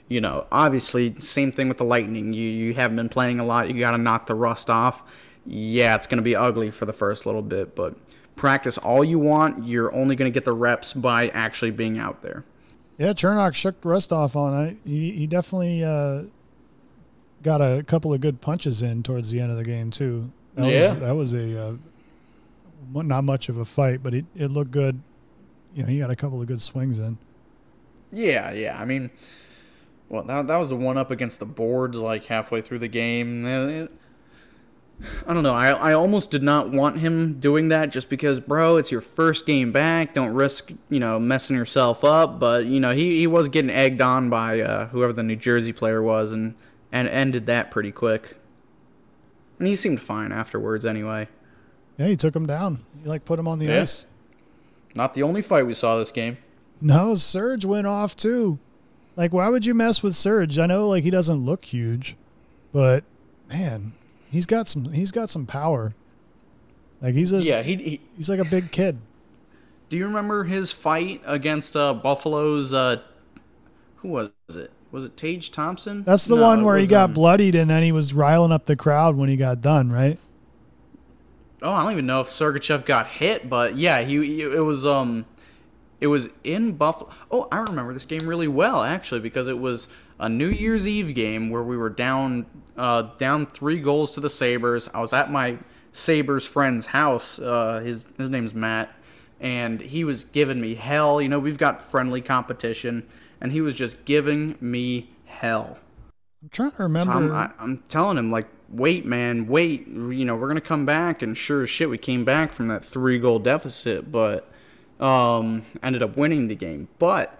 you know, obviously, same thing with the Lightning. You you haven't been playing a lot. You got to knock the rust off. Yeah, it's gonna be ugly for the first little bit, but practice all you want. You're only gonna get the reps by actually being out there. Yeah, Cernak shook the rust off on it. He he definitely uh, got a couple of good punches in towards the end of the game too. That Yeah. was, that was a uh, not much of a fight, but it, it looked good. You know, he got a couple of good swings in. Yeah, yeah. I mean, well, that, that was the one up against the boards like halfway through the game. I don't know. I, I almost did not want him doing that just because, bro, it's your first game back. Don't risk, you know, messing yourself up. But, you know, he, he was getting egged on by uh, whoever the New Jersey player was and, and ended that pretty quick. And he seemed fine afterwards anyway. Yeah, he took him down. He like put him on the Yeah. ice. Not the only fight we saw this game. No, Surge went off too. Like, why would you mess with Surge? I know like he doesn't look huge, but man, he's got some he's got some power. Like he's a Yeah, he, he he's like a big kid. Do you remember his fight against uh, Buffalo's? Uh, who was it? Was it Tage Thompson? That's the No, one where he got um, bloodied and then he was riling up the crowd when he got done, right? Oh, I don't even know if Sergachev got hit, but yeah, he, he- it was um, it was in Buffalo. Oh, I remember this game really well actually because it was a New Year's Eve game where we were down uh, down three goals to the Sabres. I was at my Sabres friend's house. Uh, his his name's Matt, and he was giving me hell. You know, we've got friendly competition, and he was just giving me hell. I'm trying to So remember. I'm, I, I'm telling him like, wait, man, wait. You know, we're gonna come back, and sure as shit, we came back from that three goal deficit, but um, ended up winning the game. But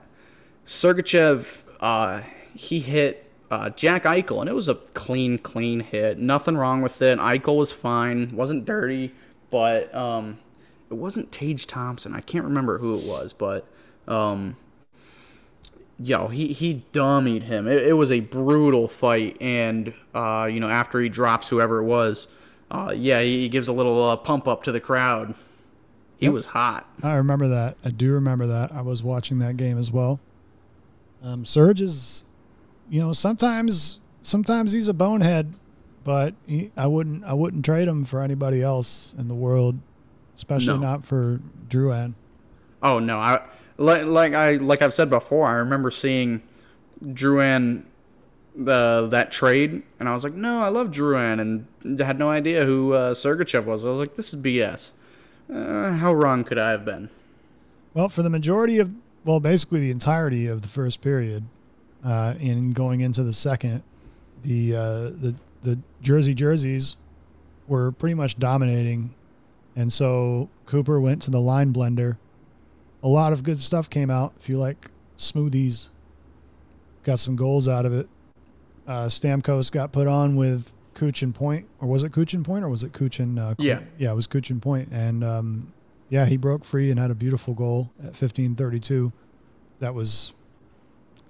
Sergachev, uh, he hit uh, Jack Eichel, and it was a clean, clean hit. Nothing wrong with it. Eichel was fine, wasn't dirty, but um, it wasn't Tage Thompson. I can't remember who it was, but um, yo, he he dummied him. It, it was a brutal fight, and uh, you know after he drops whoever it was, uh, yeah, he, he gives a little uh, pump up to the crowd. He Yep. was hot. I remember that. I do remember that. I was watching that game as well. Um, Surge is, you know, sometimes sometimes he's a bonehead, but he, I wouldn't I wouldn't trade him for anybody else in the world, especially No. not for Drouin. Oh no, I like like I like I've said before. I remember seeing Drouin the that trade, and I was like, no, I love Drouin, and had no idea who uh, Sergachev was. I was like, this is BS. Uh, how wrong could I have been? Well, for the majority of, well, basically the entirety of the first period, uh, in going into the second, the uh, the the Jersey jerseys were pretty much dominating, and so Cooper went to the line blender. A lot of good stuff came out. If you like smoothies, got some goals out of it. Uh, Stamkos got put on with and Point, or was it and Point, or was it and uh, Yeah. yeah, it was and Point, and um, yeah, he broke free and had a beautiful goal at 15:32. That was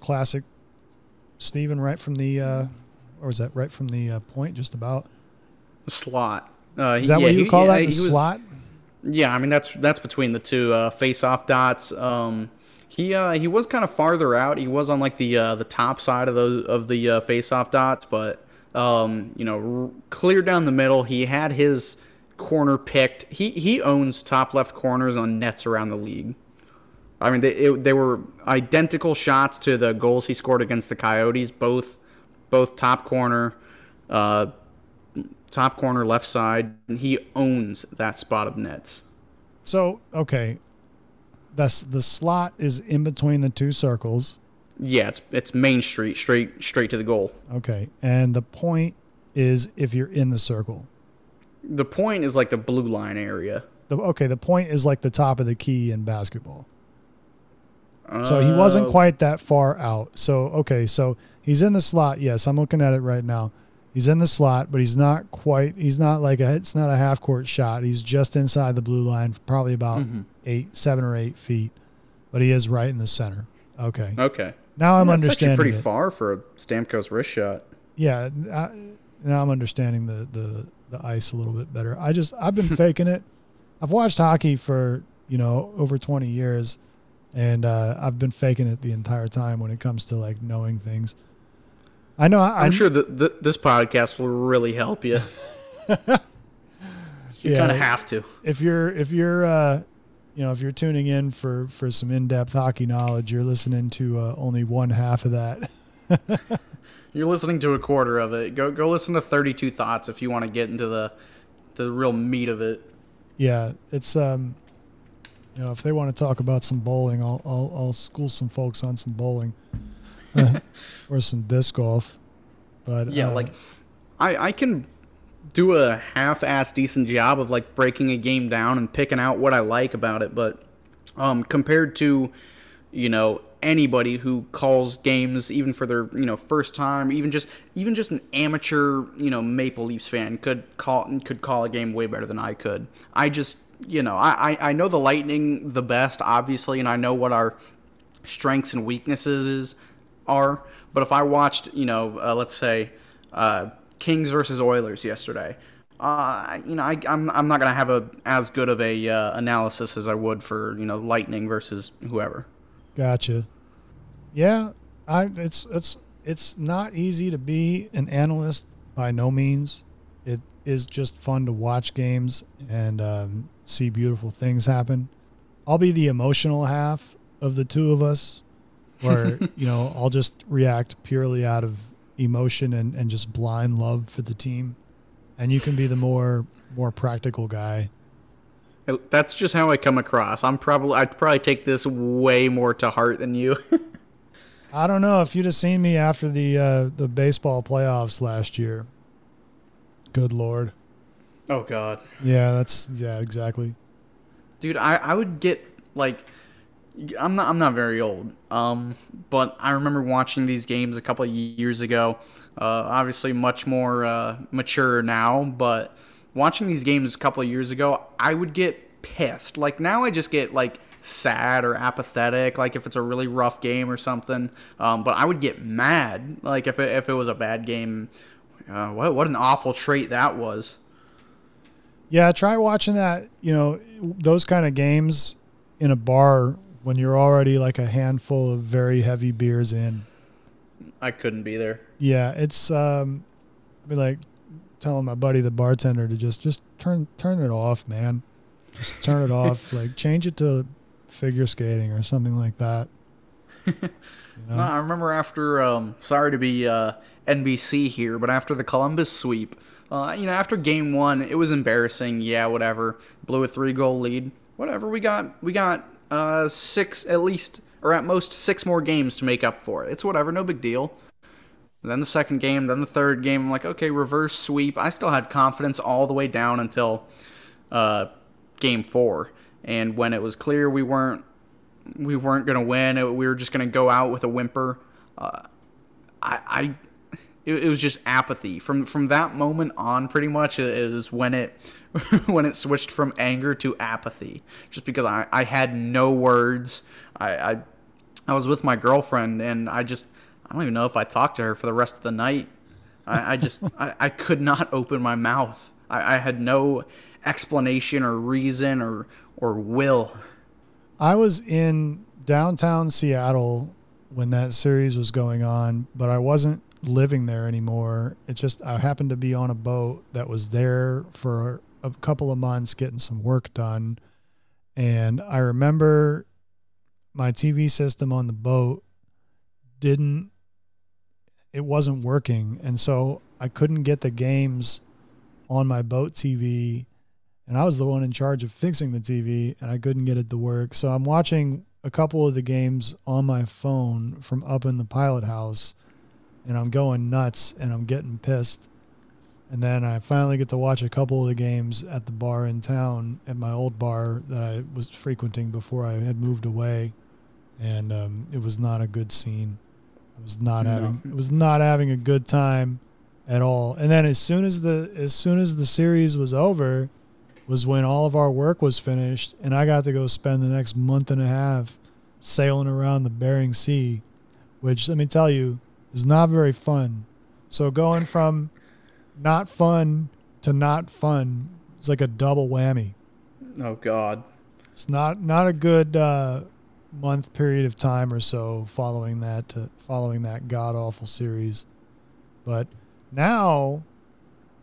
classic Steven right from the uh, or was that right from the uh, point? Just about. The slot. Uh, Is that yeah, what you he- call yeah, that? The he was- slot. Yeah, I mean that's that's between the two uh, face-off dots. Um, he uh, he was kind of farther out. He was on like the uh, the top side of the of the uh, face-off dots, but um, you know, r- clear down the middle. He had his corner picked. He he owns top left corners on nets around the league. I mean, they it, they were identical shots to the goals he scored against the Coyotes. Both both top corner. Uh, top corner left side. He owns that spot of nets. So okay, that's the slot is in between the two circles. Yeah, it's it's Main Street, straight straight to the goal. Okay, and the point is if you're in the circle. The point is like the blue line area. The, okay, the point is like the top of the key in basketball. So he wasn't Uh, quite that far out. So okay, so he's in the slot. Yes, I'm looking at it right now. He's in the slot, but he's not quite. He's not like a. It's not a half court shot. He's just inside the blue line, probably about Mm-hmm. eight, seven or eight feet. But he is right in the center. Okay, Okay. now I'm That's actually understanding. pretty it. far for a Stamkos wrist shot. Yeah, I, now I'm understanding the, the the ice a little bit better. I just I've been [laughs] faking it. I've watched hockey for you know over 20 years, and uh, I've been faking it the entire time when it comes to like knowing things. I know. I, I'm sure that th- this podcast will really help you. [laughs] you Yeah. kind of have to. if you're if you're uh, you know if you're tuning in for for some in-depth hockey knowledge, you're listening to uh, only one half of that. [laughs] You're listening to a quarter of it. Go go listen to 32 Thoughts if you want to get into the the real meat of it. Yeah, it's um, you know, if they want to talk about some bowling, I'll I'll, I'll school some folks on some bowling, [laughs] or some disc golf. But Yeah, uh, like I I can do a half-ass decent job of like breaking a game down and picking out what I like about it, but um compared to you know anybody who calls games even for their you know first time even just even just an amateur you know Maple Leafs fan could call could call a game way better than I could. I just you know I I, I know the Lightning the best obviously and I know what our strengths and weaknesses is, are. But if I watched, you know, uh, let's say uh, Kings versus Oilers yesterday, uh, you know, I, I'm I'm not gonna have a as good of a uh, analysis as I would for you know Lightning versus whoever. Gotcha. Yeah, I it's it's it's not easy to be an analyst by no means. It is just fun to watch games and um, see beautiful things happen. I'll be the emotional half of the two of us, where [laughs] you know I'll just react purely out of emotion and, and just blind love for the team, and you can be the more more practical guy. That's just how I come across. I'm probably I'd probably take this way more to heart than you. [laughs] I don't know if you'd have seen me after the uh, the baseball playoffs last year. Good lord. oh God. Yeah, that's yeah, exactly. dude I, I would get like i'm not i'm not very old um but i remember watching these games a couple of years ago uh obviously much more uh mature now but watching these games a couple of years ago i would get pissed. Like now i just get like sad or apathetic like if it's a really rough game or something. Um but i would get mad like if it, if it was a bad game. Uh, what, what an awful trait that was. Yeah, try watching that, you know, those kind of games in a bar when you're already like a handful of very heavy beers in. i couldn't be there. Yeah, it's um I'd be like telling my buddy the bartender to just just turn turn it off, man. Just turn it off. [laughs] Like change it to figure skating or something like that. [laughs] You know? No, I remember after, um, sorry to be uh, NBC here, but after the Columbus sweep, uh, you know, after game one, it was embarrassing. Yeah, whatever. Blew a three goal lead. Whatever. We got we got uh, six at least, or at most six more games to make up for it. It's whatever. No big deal. Then the second game, then the third game. I'm like, okay, reverse sweep. I still had confidence all the way down until uh, game four, and when it was clear we weren't we weren't gonna win. It, we were just gonna go out with a whimper. Uh, I, I it, it was just apathy from from that moment on. Pretty much is when it [laughs] when it switched from anger to apathy. Just because I, I had no words. I, I I was with my girlfriend and I just I don't even know if I talked to her for the rest of the night. I, I just [laughs] I, I could not open my mouth. I, I had no explanation or reason or or will. I was in downtown Seattle when that series was going on, but I wasn't living there anymore. It just I happened to be on a boat that was there for a couple of months getting some work done. And I remember my TV system on the boat didn't it wasn't working and so I couldn't get the games on my boat TV and I was the one in charge of fixing the TV and I couldn't get it to work. So I'm watching a couple of the games on my phone from up in the pilot house and I'm going nuts and I'm getting pissed. And then I finally get to watch a couple of the games at the bar in town at my old bar that I was frequenting before I had moved away. And um, it was not a good scene. I was not No. having it was not having a good time at all. And then as soon as the as soon as the series was over, was when all of our work was finished and I got to go spend the next month and a half sailing around the Bering Sea, which let me tell you is not very fun. So going from not fun to not fun is like a double whammy. Oh God. It's not not a good uh, month period of time or so following that to, following that god awful series. But now,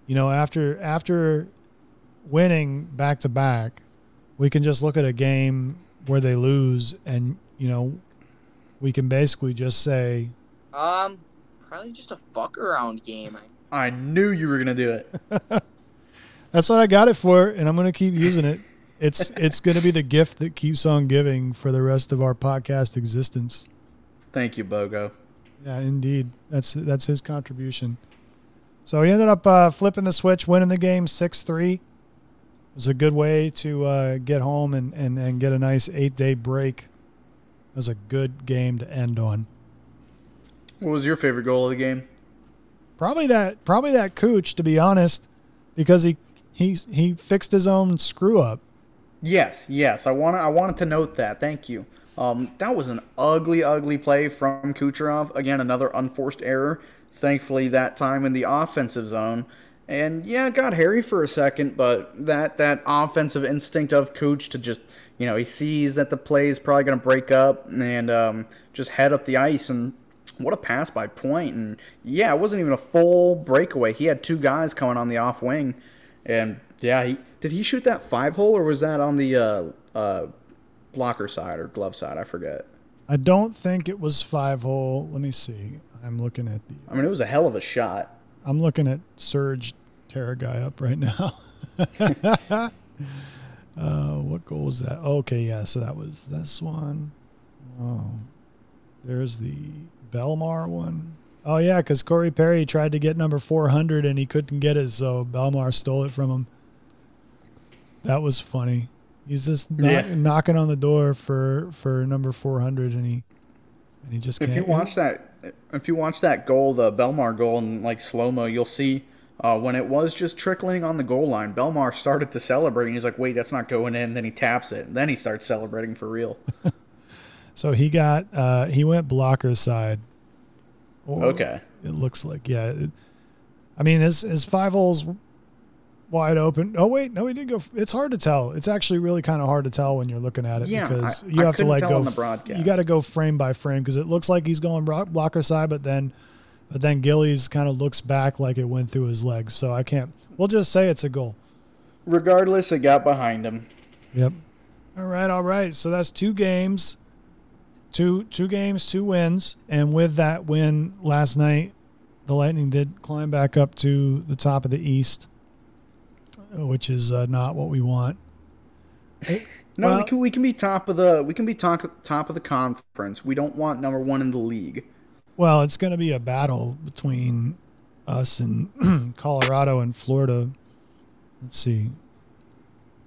you know, after after winning back to back, we can just look at a game where they lose, and you know, we can basically just say, Um, probably just a fuck around game. I knew you were gonna do it. [laughs] "That's what I got it for, and I'm going to keep using it." It's it's going to be the gift that keeps on giving for the rest of our podcast existence. Thank you, Bogo. Yeah, indeed. That's that's his contribution. So he ended up uh, flipping the switch, winning the game six three. It was a good way to uh, get home and, and, and get a nice eight day break. It was a good game to end on. What was your favorite goal of the game? Probably that probably that Cooch, to be honest, because he he he fixed his own screw up. Yes, yes. I want I wanted to note that. Thank you. Um, that was an ugly, ugly play from Kucherov. Again, another unforced error. Thankfully, that time in the offensive zone. And yeah, got hairy for a second, but that that offensive instinct of Cooch to just you know he sees that the play is probably going to break up and um, just head up the ice and what a pass by Point. And yeah, it wasn't even a full breakaway. He had two guys coming on the off wing, and yeah, he did he shoot that five hole or was that on the uh, uh, blocker side or glove side? I forget. I don't think it was five hole. Let me see. I'm looking at the I mean, it was a hell of a shot. I'm looking at Surge Terra guy up right now. [laughs] uh, what goal was that? Okay, yeah, so that was this one. Oh, there's the Bellemare one. Oh yeah, because Corey Perry tried to get number 400 and he couldn't get it, so Bellemare stole it from him. That was funny. He's just knock, Yeah. knocking on the door for for number 400, and he and he just If can't. you watch that, if you watch that goal, the Bellemare goal in like slow mo, you'll see uh, when it was just trickling on the goal line. Bellemare started to celebrate, and he's like, "Wait, that's not going in." Then he taps it, and then he starts celebrating for real. [laughs] So he got uh, he went blocker side. Or Okay. It looks like yeah. It, I mean, his his five holes wide open. Oh wait, no, he did go. It's hard to tell. It's actually really kind of hard to tell when you're looking at it Yeah, because I- you I have to like go. on the f- You got to go frame by frame because it looks like he's going blocker side, but then but then Gillies kind of looks back like it went through his legs. So I can't. We'll just say it's a goal. Regardless, it got behind him. Yep. All right, all right. So that's two games, two two games, two wins, and with that win last night, the Lightning did climb back up to the top of the East, which is uh, not what we want. No, Well- we can we can be top of the we can be top top of the conference. We don't want number one in the league. Well, it's going to be a battle between us and [clears throat] Colorado and Florida. Let's see.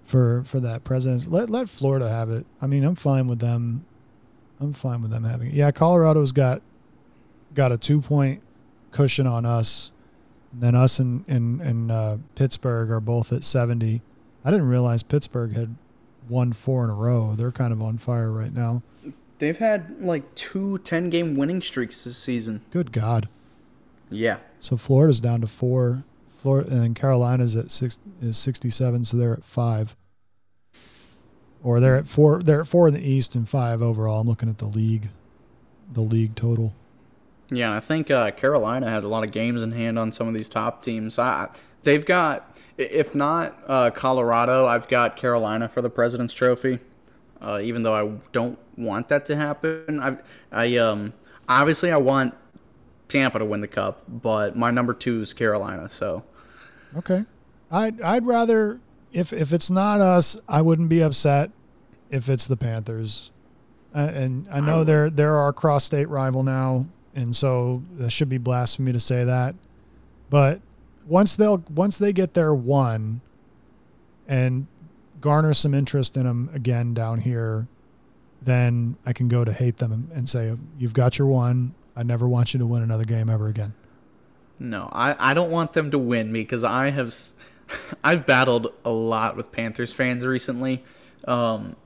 For for that president, let let Florida have it. I mean, I'm fine with them. I'm fine with them having it. Yeah, Colorado's got got a two point cushion on us. And then us and and, and uh, Pittsburgh are both at 70. I didn't realize Pittsburgh had won four in a row. They're kind of on fire right now. They've had like two 10 game winning streaks this season. Good God. Yeah. So Florida's down to four. Florida and Carolina's at six is sixty seven, so they're at five. Or they're at four. They're at four in the East and five overall. I'm looking at the league, the league total. Yeah, I think uh, Carolina has a lot of games in hand on some of these top teams. I, they've got, if not uh, Colorado, I've got Carolina for the President's Trophy. Uh, even though I don't want that to happen, I, I um, obviously I want Tampa to win the cup, but my number two is Carolina. So Okay, I'd I'd rather if if it's not us, I wouldn't be upset if it's the Panthers. Uh, and I know they're they're our cross state rival now, and so that should be blasphemy to say that. But once they'll once they get their one, and garner some interest in them again down here, then I can go to hate them and say you've got your one. I never want you to win another game ever again. no, I, I don't want them to win because I have [laughs] I've battled a lot with Panthers fans recently. Um,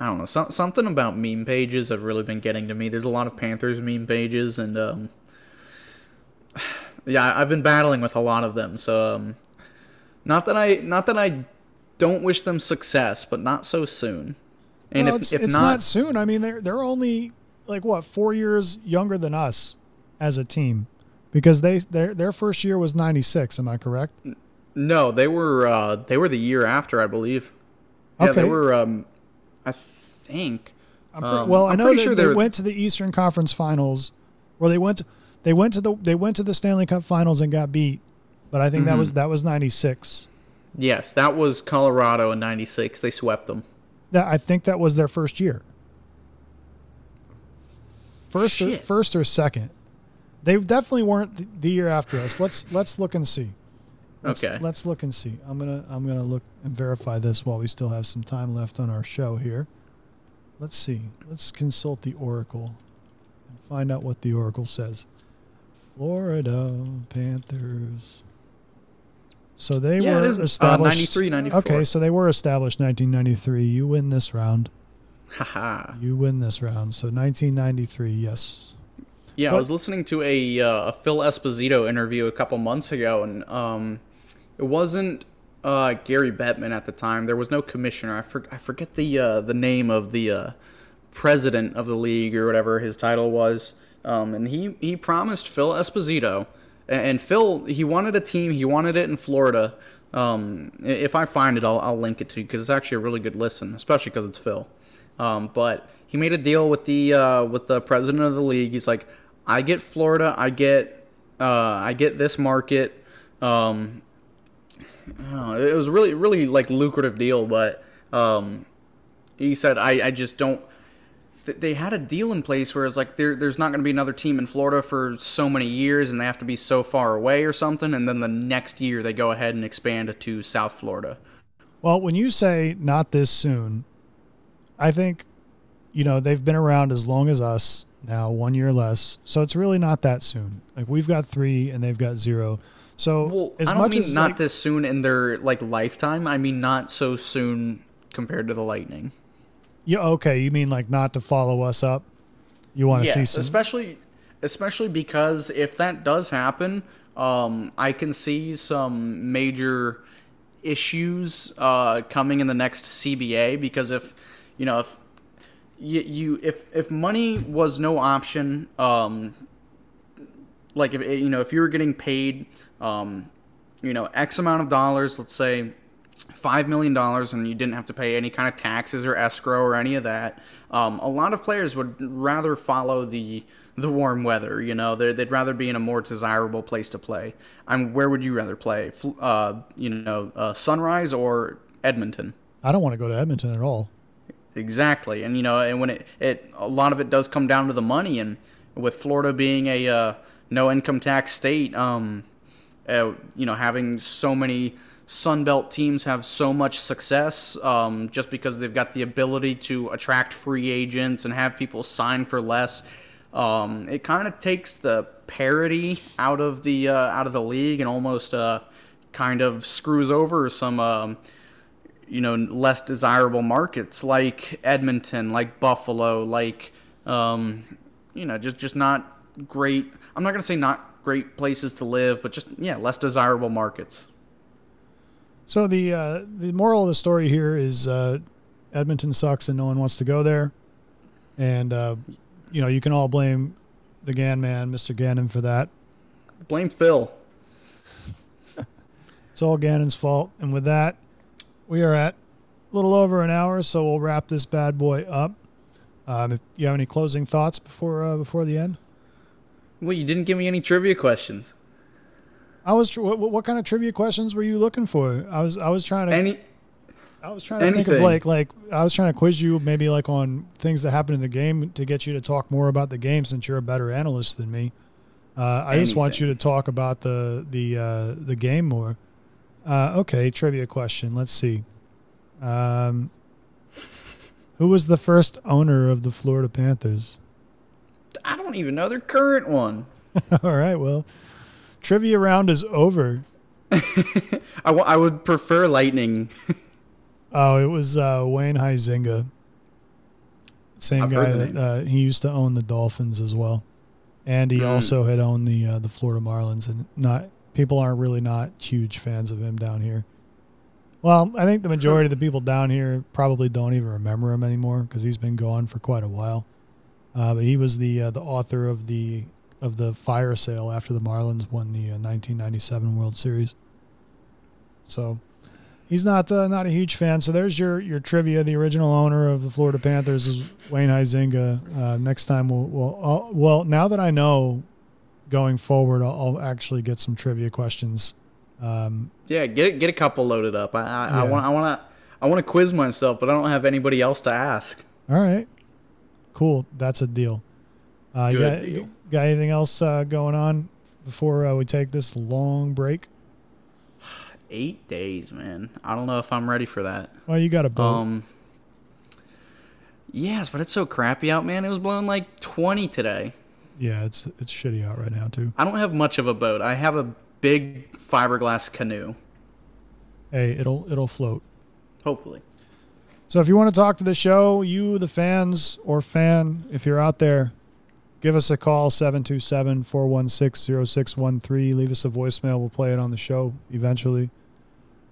I don't know some, something about meme pages have really been getting to me. There's a lot of Panthers meme pages, and um, [sighs] yeah, I've been battling with a lot of them. So um, not that I not that I don't wish them success, but not so soon. And well, if it's, if it's not, not, soon. I mean, they're they're only like what four years younger than us as a team, because they their their first year was '96. Am I correct? no, they were uh, they were the year after, I believe. Yeah, Okay. they were. Um, I think. I'm pre- Um, well, I I'm know pretty sure they went to the Eastern Conference Finals, where they went to, they went to the they went to the Stanley Cup Finals and got beat, but I think that Mm-hmm. was that was '96. Yes, that was Colorado in '96. They swept them. That I think that was their first year. First, or, first or second, they definitely weren't the, the year after us. Let's let's look and see. Let's, Okay. Let's look and see. I'm gonna I'm gonna look and verify this while we still have some time left on our show here. Let's see. Let's consult the Oracle and find out what the Oracle says. Florida Panthers. So they Yeah, it were uh, established 93, 94. Okay, so they were established 1993. You win this round. Haha. You win this round. So 1993, yes. Yeah, I was listening to a, uh, a Phil Esposito interview a couple months ago, and um, it wasn't uh, Gary Bettman at the time. There was no commissioner. I, for, I forget the uh, the name of the uh, president of the league or whatever his title was. Um, and he, he promised Phil Esposito, and, and Phil he wanted a team. He wanted it in Florida. Um, if I find it, I'll, I'll link it to you because it's actually a really good listen, especially because it's Phil. Um, but he made a deal with the uh, with the president of the league. He's like, I get Florida, I get uh, I get this market. Um, know, it was really really like lucrative deal, but um, he said I, I just don't. th- They had a deal in place where it's like there, there's not going to be another team in Florida for so many years, and they have to be so far away or something. And then the next year they go ahead and expand to South Florida. Well, when you say not this soon, I think, you know, they've been around as long as us now, one year less. So it's really not that soon. Like we've got three and they've got zero. So Well, as I don't much mean as not like, this soon in their like lifetime. I mean not so soon compared to the Lightning. yeah, okay, you mean like not to follow us up? You want to see Yes, some? especially especially because if that does happen, um, I can see some major issues uh, coming in the next CBA because if you know if you, you if if money was no option, um, like if you know if you were getting paid, um, you know X amount of dollars, let's say five million dollars, and you didn't have to pay any kind of taxes or escrow or any of that. Um, a lot of players would rather follow the the warm weather. You know, They're, they'd rather be in a more desirable place to play. I'm. Where would you rather play? Uh, you know, uh, Sunrise or Edmonton? I don't want to go to Edmonton at all. Exactly, and you know, and when it, it a lot of it does come down to the money, and with Florida being a uh, no income tax state, um, uh, you know, having so many Sun Belt teams have so much success, um, just because they've got the ability to attract free agents and have people sign for less. Um, it kind of takes the parity out of the uh, out of the league and almost uh, kind of screws over some. Um, you know less desirable markets like Edmonton, like Buffalo, like um, you know just just not great. I'm not gonna say not great places to live, but just yeah, less desirable markets. So the uh, the moral of the story here is uh, Edmonton sucks and no one wants to go there, and uh, you know you can all blame the Gan man, Mr. Gannon, for that. Blame Phil. [laughs] It's all Gannon's fault. And with that, we are at a little over an hour, so we'll wrap this bad boy up. Um, if you have any closing thoughts before uh, before the end, Well, you didn't give me any trivia questions. I was what, what kind of trivia questions were you looking for? I was I was trying to Any I was trying to think of like like I was trying to quiz you maybe like on things that happen in the game to get you to talk more about the game since you're a better analyst than me. Uh, I just want you to talk about the the uh, the game more. Uh, okay, trivia question. Let's see. Um, who was the first owner of the Florida Panthers? I don't even know their current one. [laughs] All right, well, trivia round is over. [laughs] I, I would prefer Lightning. [laughs] Oh, it was uh, Wayne Huizinga. Same I've guy that uh, he used to own the Dolphins as well, and he Mm. also had owned the uh, the Florida Marlins. And not people aren't really not huge fans of him down here. Well, I think the majority of the people down here probably don't even remember him anymore because he's been gone for quite a while. Uh, but he was the uh, the author of the of the fire sale after the Marlins won the uh, 1997 World Series. So he's not uh, not a huge fan. So there's your your trivia. The original owner of the Florida Panthers is Wayne Huizinga. Uh, next time we'll we'll I'll, well now that I know going forward, I'll, I'll actually get some trivia questions. Um, Yeah, get get a couple loaded up. I I, I Yeah. want I want to I want to quiz myself, but I don't have anybody else to ask. all right, cool. That's a deal. Uh, you got, deal. got anything else uh, going on before uh, we take this long break? Eight days, man. I don't know if I'm ready for that. Well, you got a boat. Um. Yes, but it's so crappy out, man. It was blowing like 20 today. yeah, it's it's shitty out right now too. I don't have much of a boat. I have a big fiberglass canoe. Hey, it'll it'll float. Hopefully. So if you want to talk to the show, you, the fans or fan, if you're out there, give us a call 727-416-0613. Leave us a voicemail. We'll play it on the show eventually.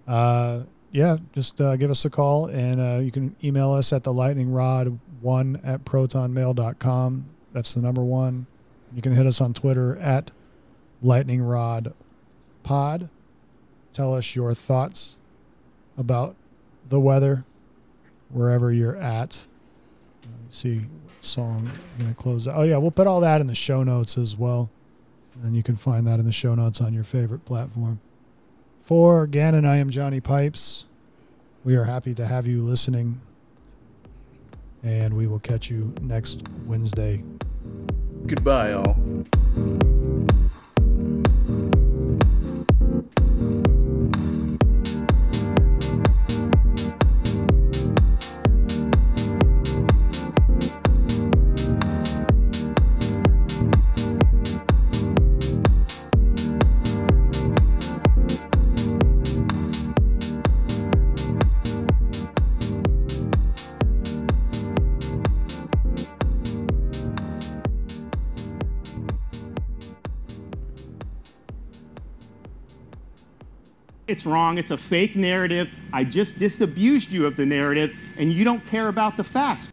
Uh, yeah, just uh, give us a call and uh, you can email us at the lightning rod one at protonmail.com. That's the number one. You can hit us on Twitter at lightning rod pod. Tell us your thoughts about the weather wherever you're at. See what song I'm going to close out. Oh, yeah, we'll put all that in the show notes as well. And you can find that in the show notes on your favorite platform. For Gannon, I am Johnny Pipes. We are happy to have you listening. And we will catch you next Wednesday. Goodbye, all. It's wrong. It's a fake narrative. I just disabused you of the narrative, and you don't care about the facts.